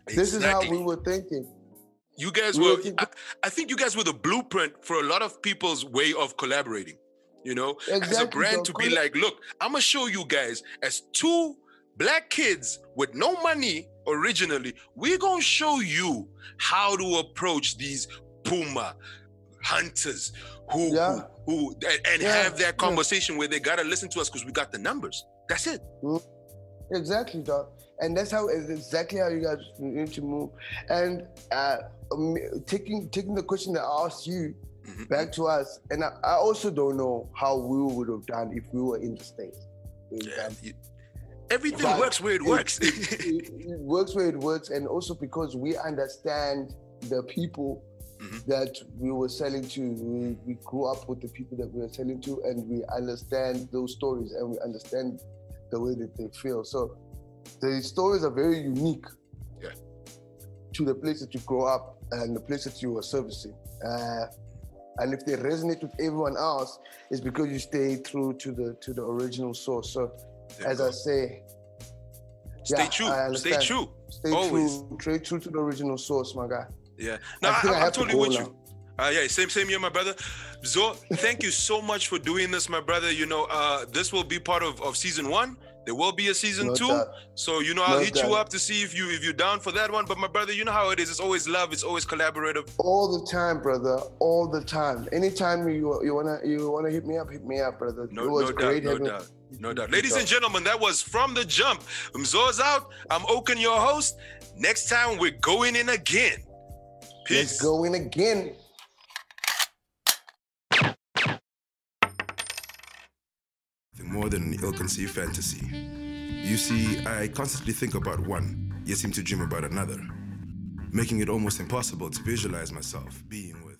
Speaker 3: This is how we were thinking.
Speaker 2: You guys
Speaker 3: we
Speaker 2: were,
Speaker 3: were thinking-
Speaker 2: I, I think you guys were the blueprint for a lot of people's way of collaborating. You know, as a brand to be like, look, I'm gonna show you guys as two black kids with no money originally, we're gonna show you how to approach these Puma hunters who
Speaker 3: Yeah.
Speaker 2: who, who and,
Speaker 3: Yeah,
Speaker 2: have that
Speaker 3: yeah.
Speaker 2: conversation where they gotta listen to us because we got the numbers. That's it.
Speaker 3: Exactly, dog. And that's how exactly how you guys need to move. And uh, taking taking the question that I asked you
Speaker 2: Mhm.
Speaker 3: back to us, and I, I also don't know how we would have done if we were in the states.
Speaker 2: Yeah, you- everything
Speaker 3: But
Speaker 2: works where it
Speaker 3: it-
Speaker 2: works.
Speaker 3: it, it works where it works, and also because we understand the people
Speaker 2: Mhm.
Speaker 3: that we were selling to. We, we grew up with the people that we were selling to, and we understand those stories, and we understand the way that they feel. So the stories are very unique
Speaker 2: Yeah.
Speaker 3: to the place that you grow up and the place that you were servicing. Uh, and if they resonate with everyone else, it's because you stay true to the to the original source. So
Speaker 2: There
Speaker 3: as I say,
Speaker 2: Stay
Speaker 3: yeah,
Speaker 2: true. Stay true.
Speaker 3: Stay
Speaker 2: Always.
Speaker 3: true, stay true to the original source, my guy.
Speaker 2: Yeah. No,
Speaker 3: I
Speaker 2: I,
Speaker 3: I
Speaker 2: am totally with
Speaker 3: now.
Speaker 2: you. Uh, yeah, same, same here, my brother. Zo, thank you so much for doing this, my brother. You know, uh, this will be part of, of season one. There will be a season
Speaker 3: No
Speaker 2: two.
Speaker 3: doubt.
Speaker 2: So you know, I'll
Speaker 3: No
Speaker 2: hit you up to see if you if you're down for that one. But my brother, you know how it is. It's always love. It's always collaborative.
Speaker 3: All the time, brother. All the time. Anytime you you wanna you wanna hit me up, hit me up, brother.
Speaker 2: No,
Speaker 3: it was
Speaker 2: no doubt,
Speaker 3: great
Speaker 2: no doubt, no doubt. Ladies and gentlemen, that was from the jump. Mzo's out. I'm Oken, your host. Next time we're going in again. Peace.
Speaker 3: Let's go in again.
Speaker 1: More than an ill-conceived fantasy. You see, I constantly think about one, yet seem to dream about another, making it almost impossible to visualize myself being with.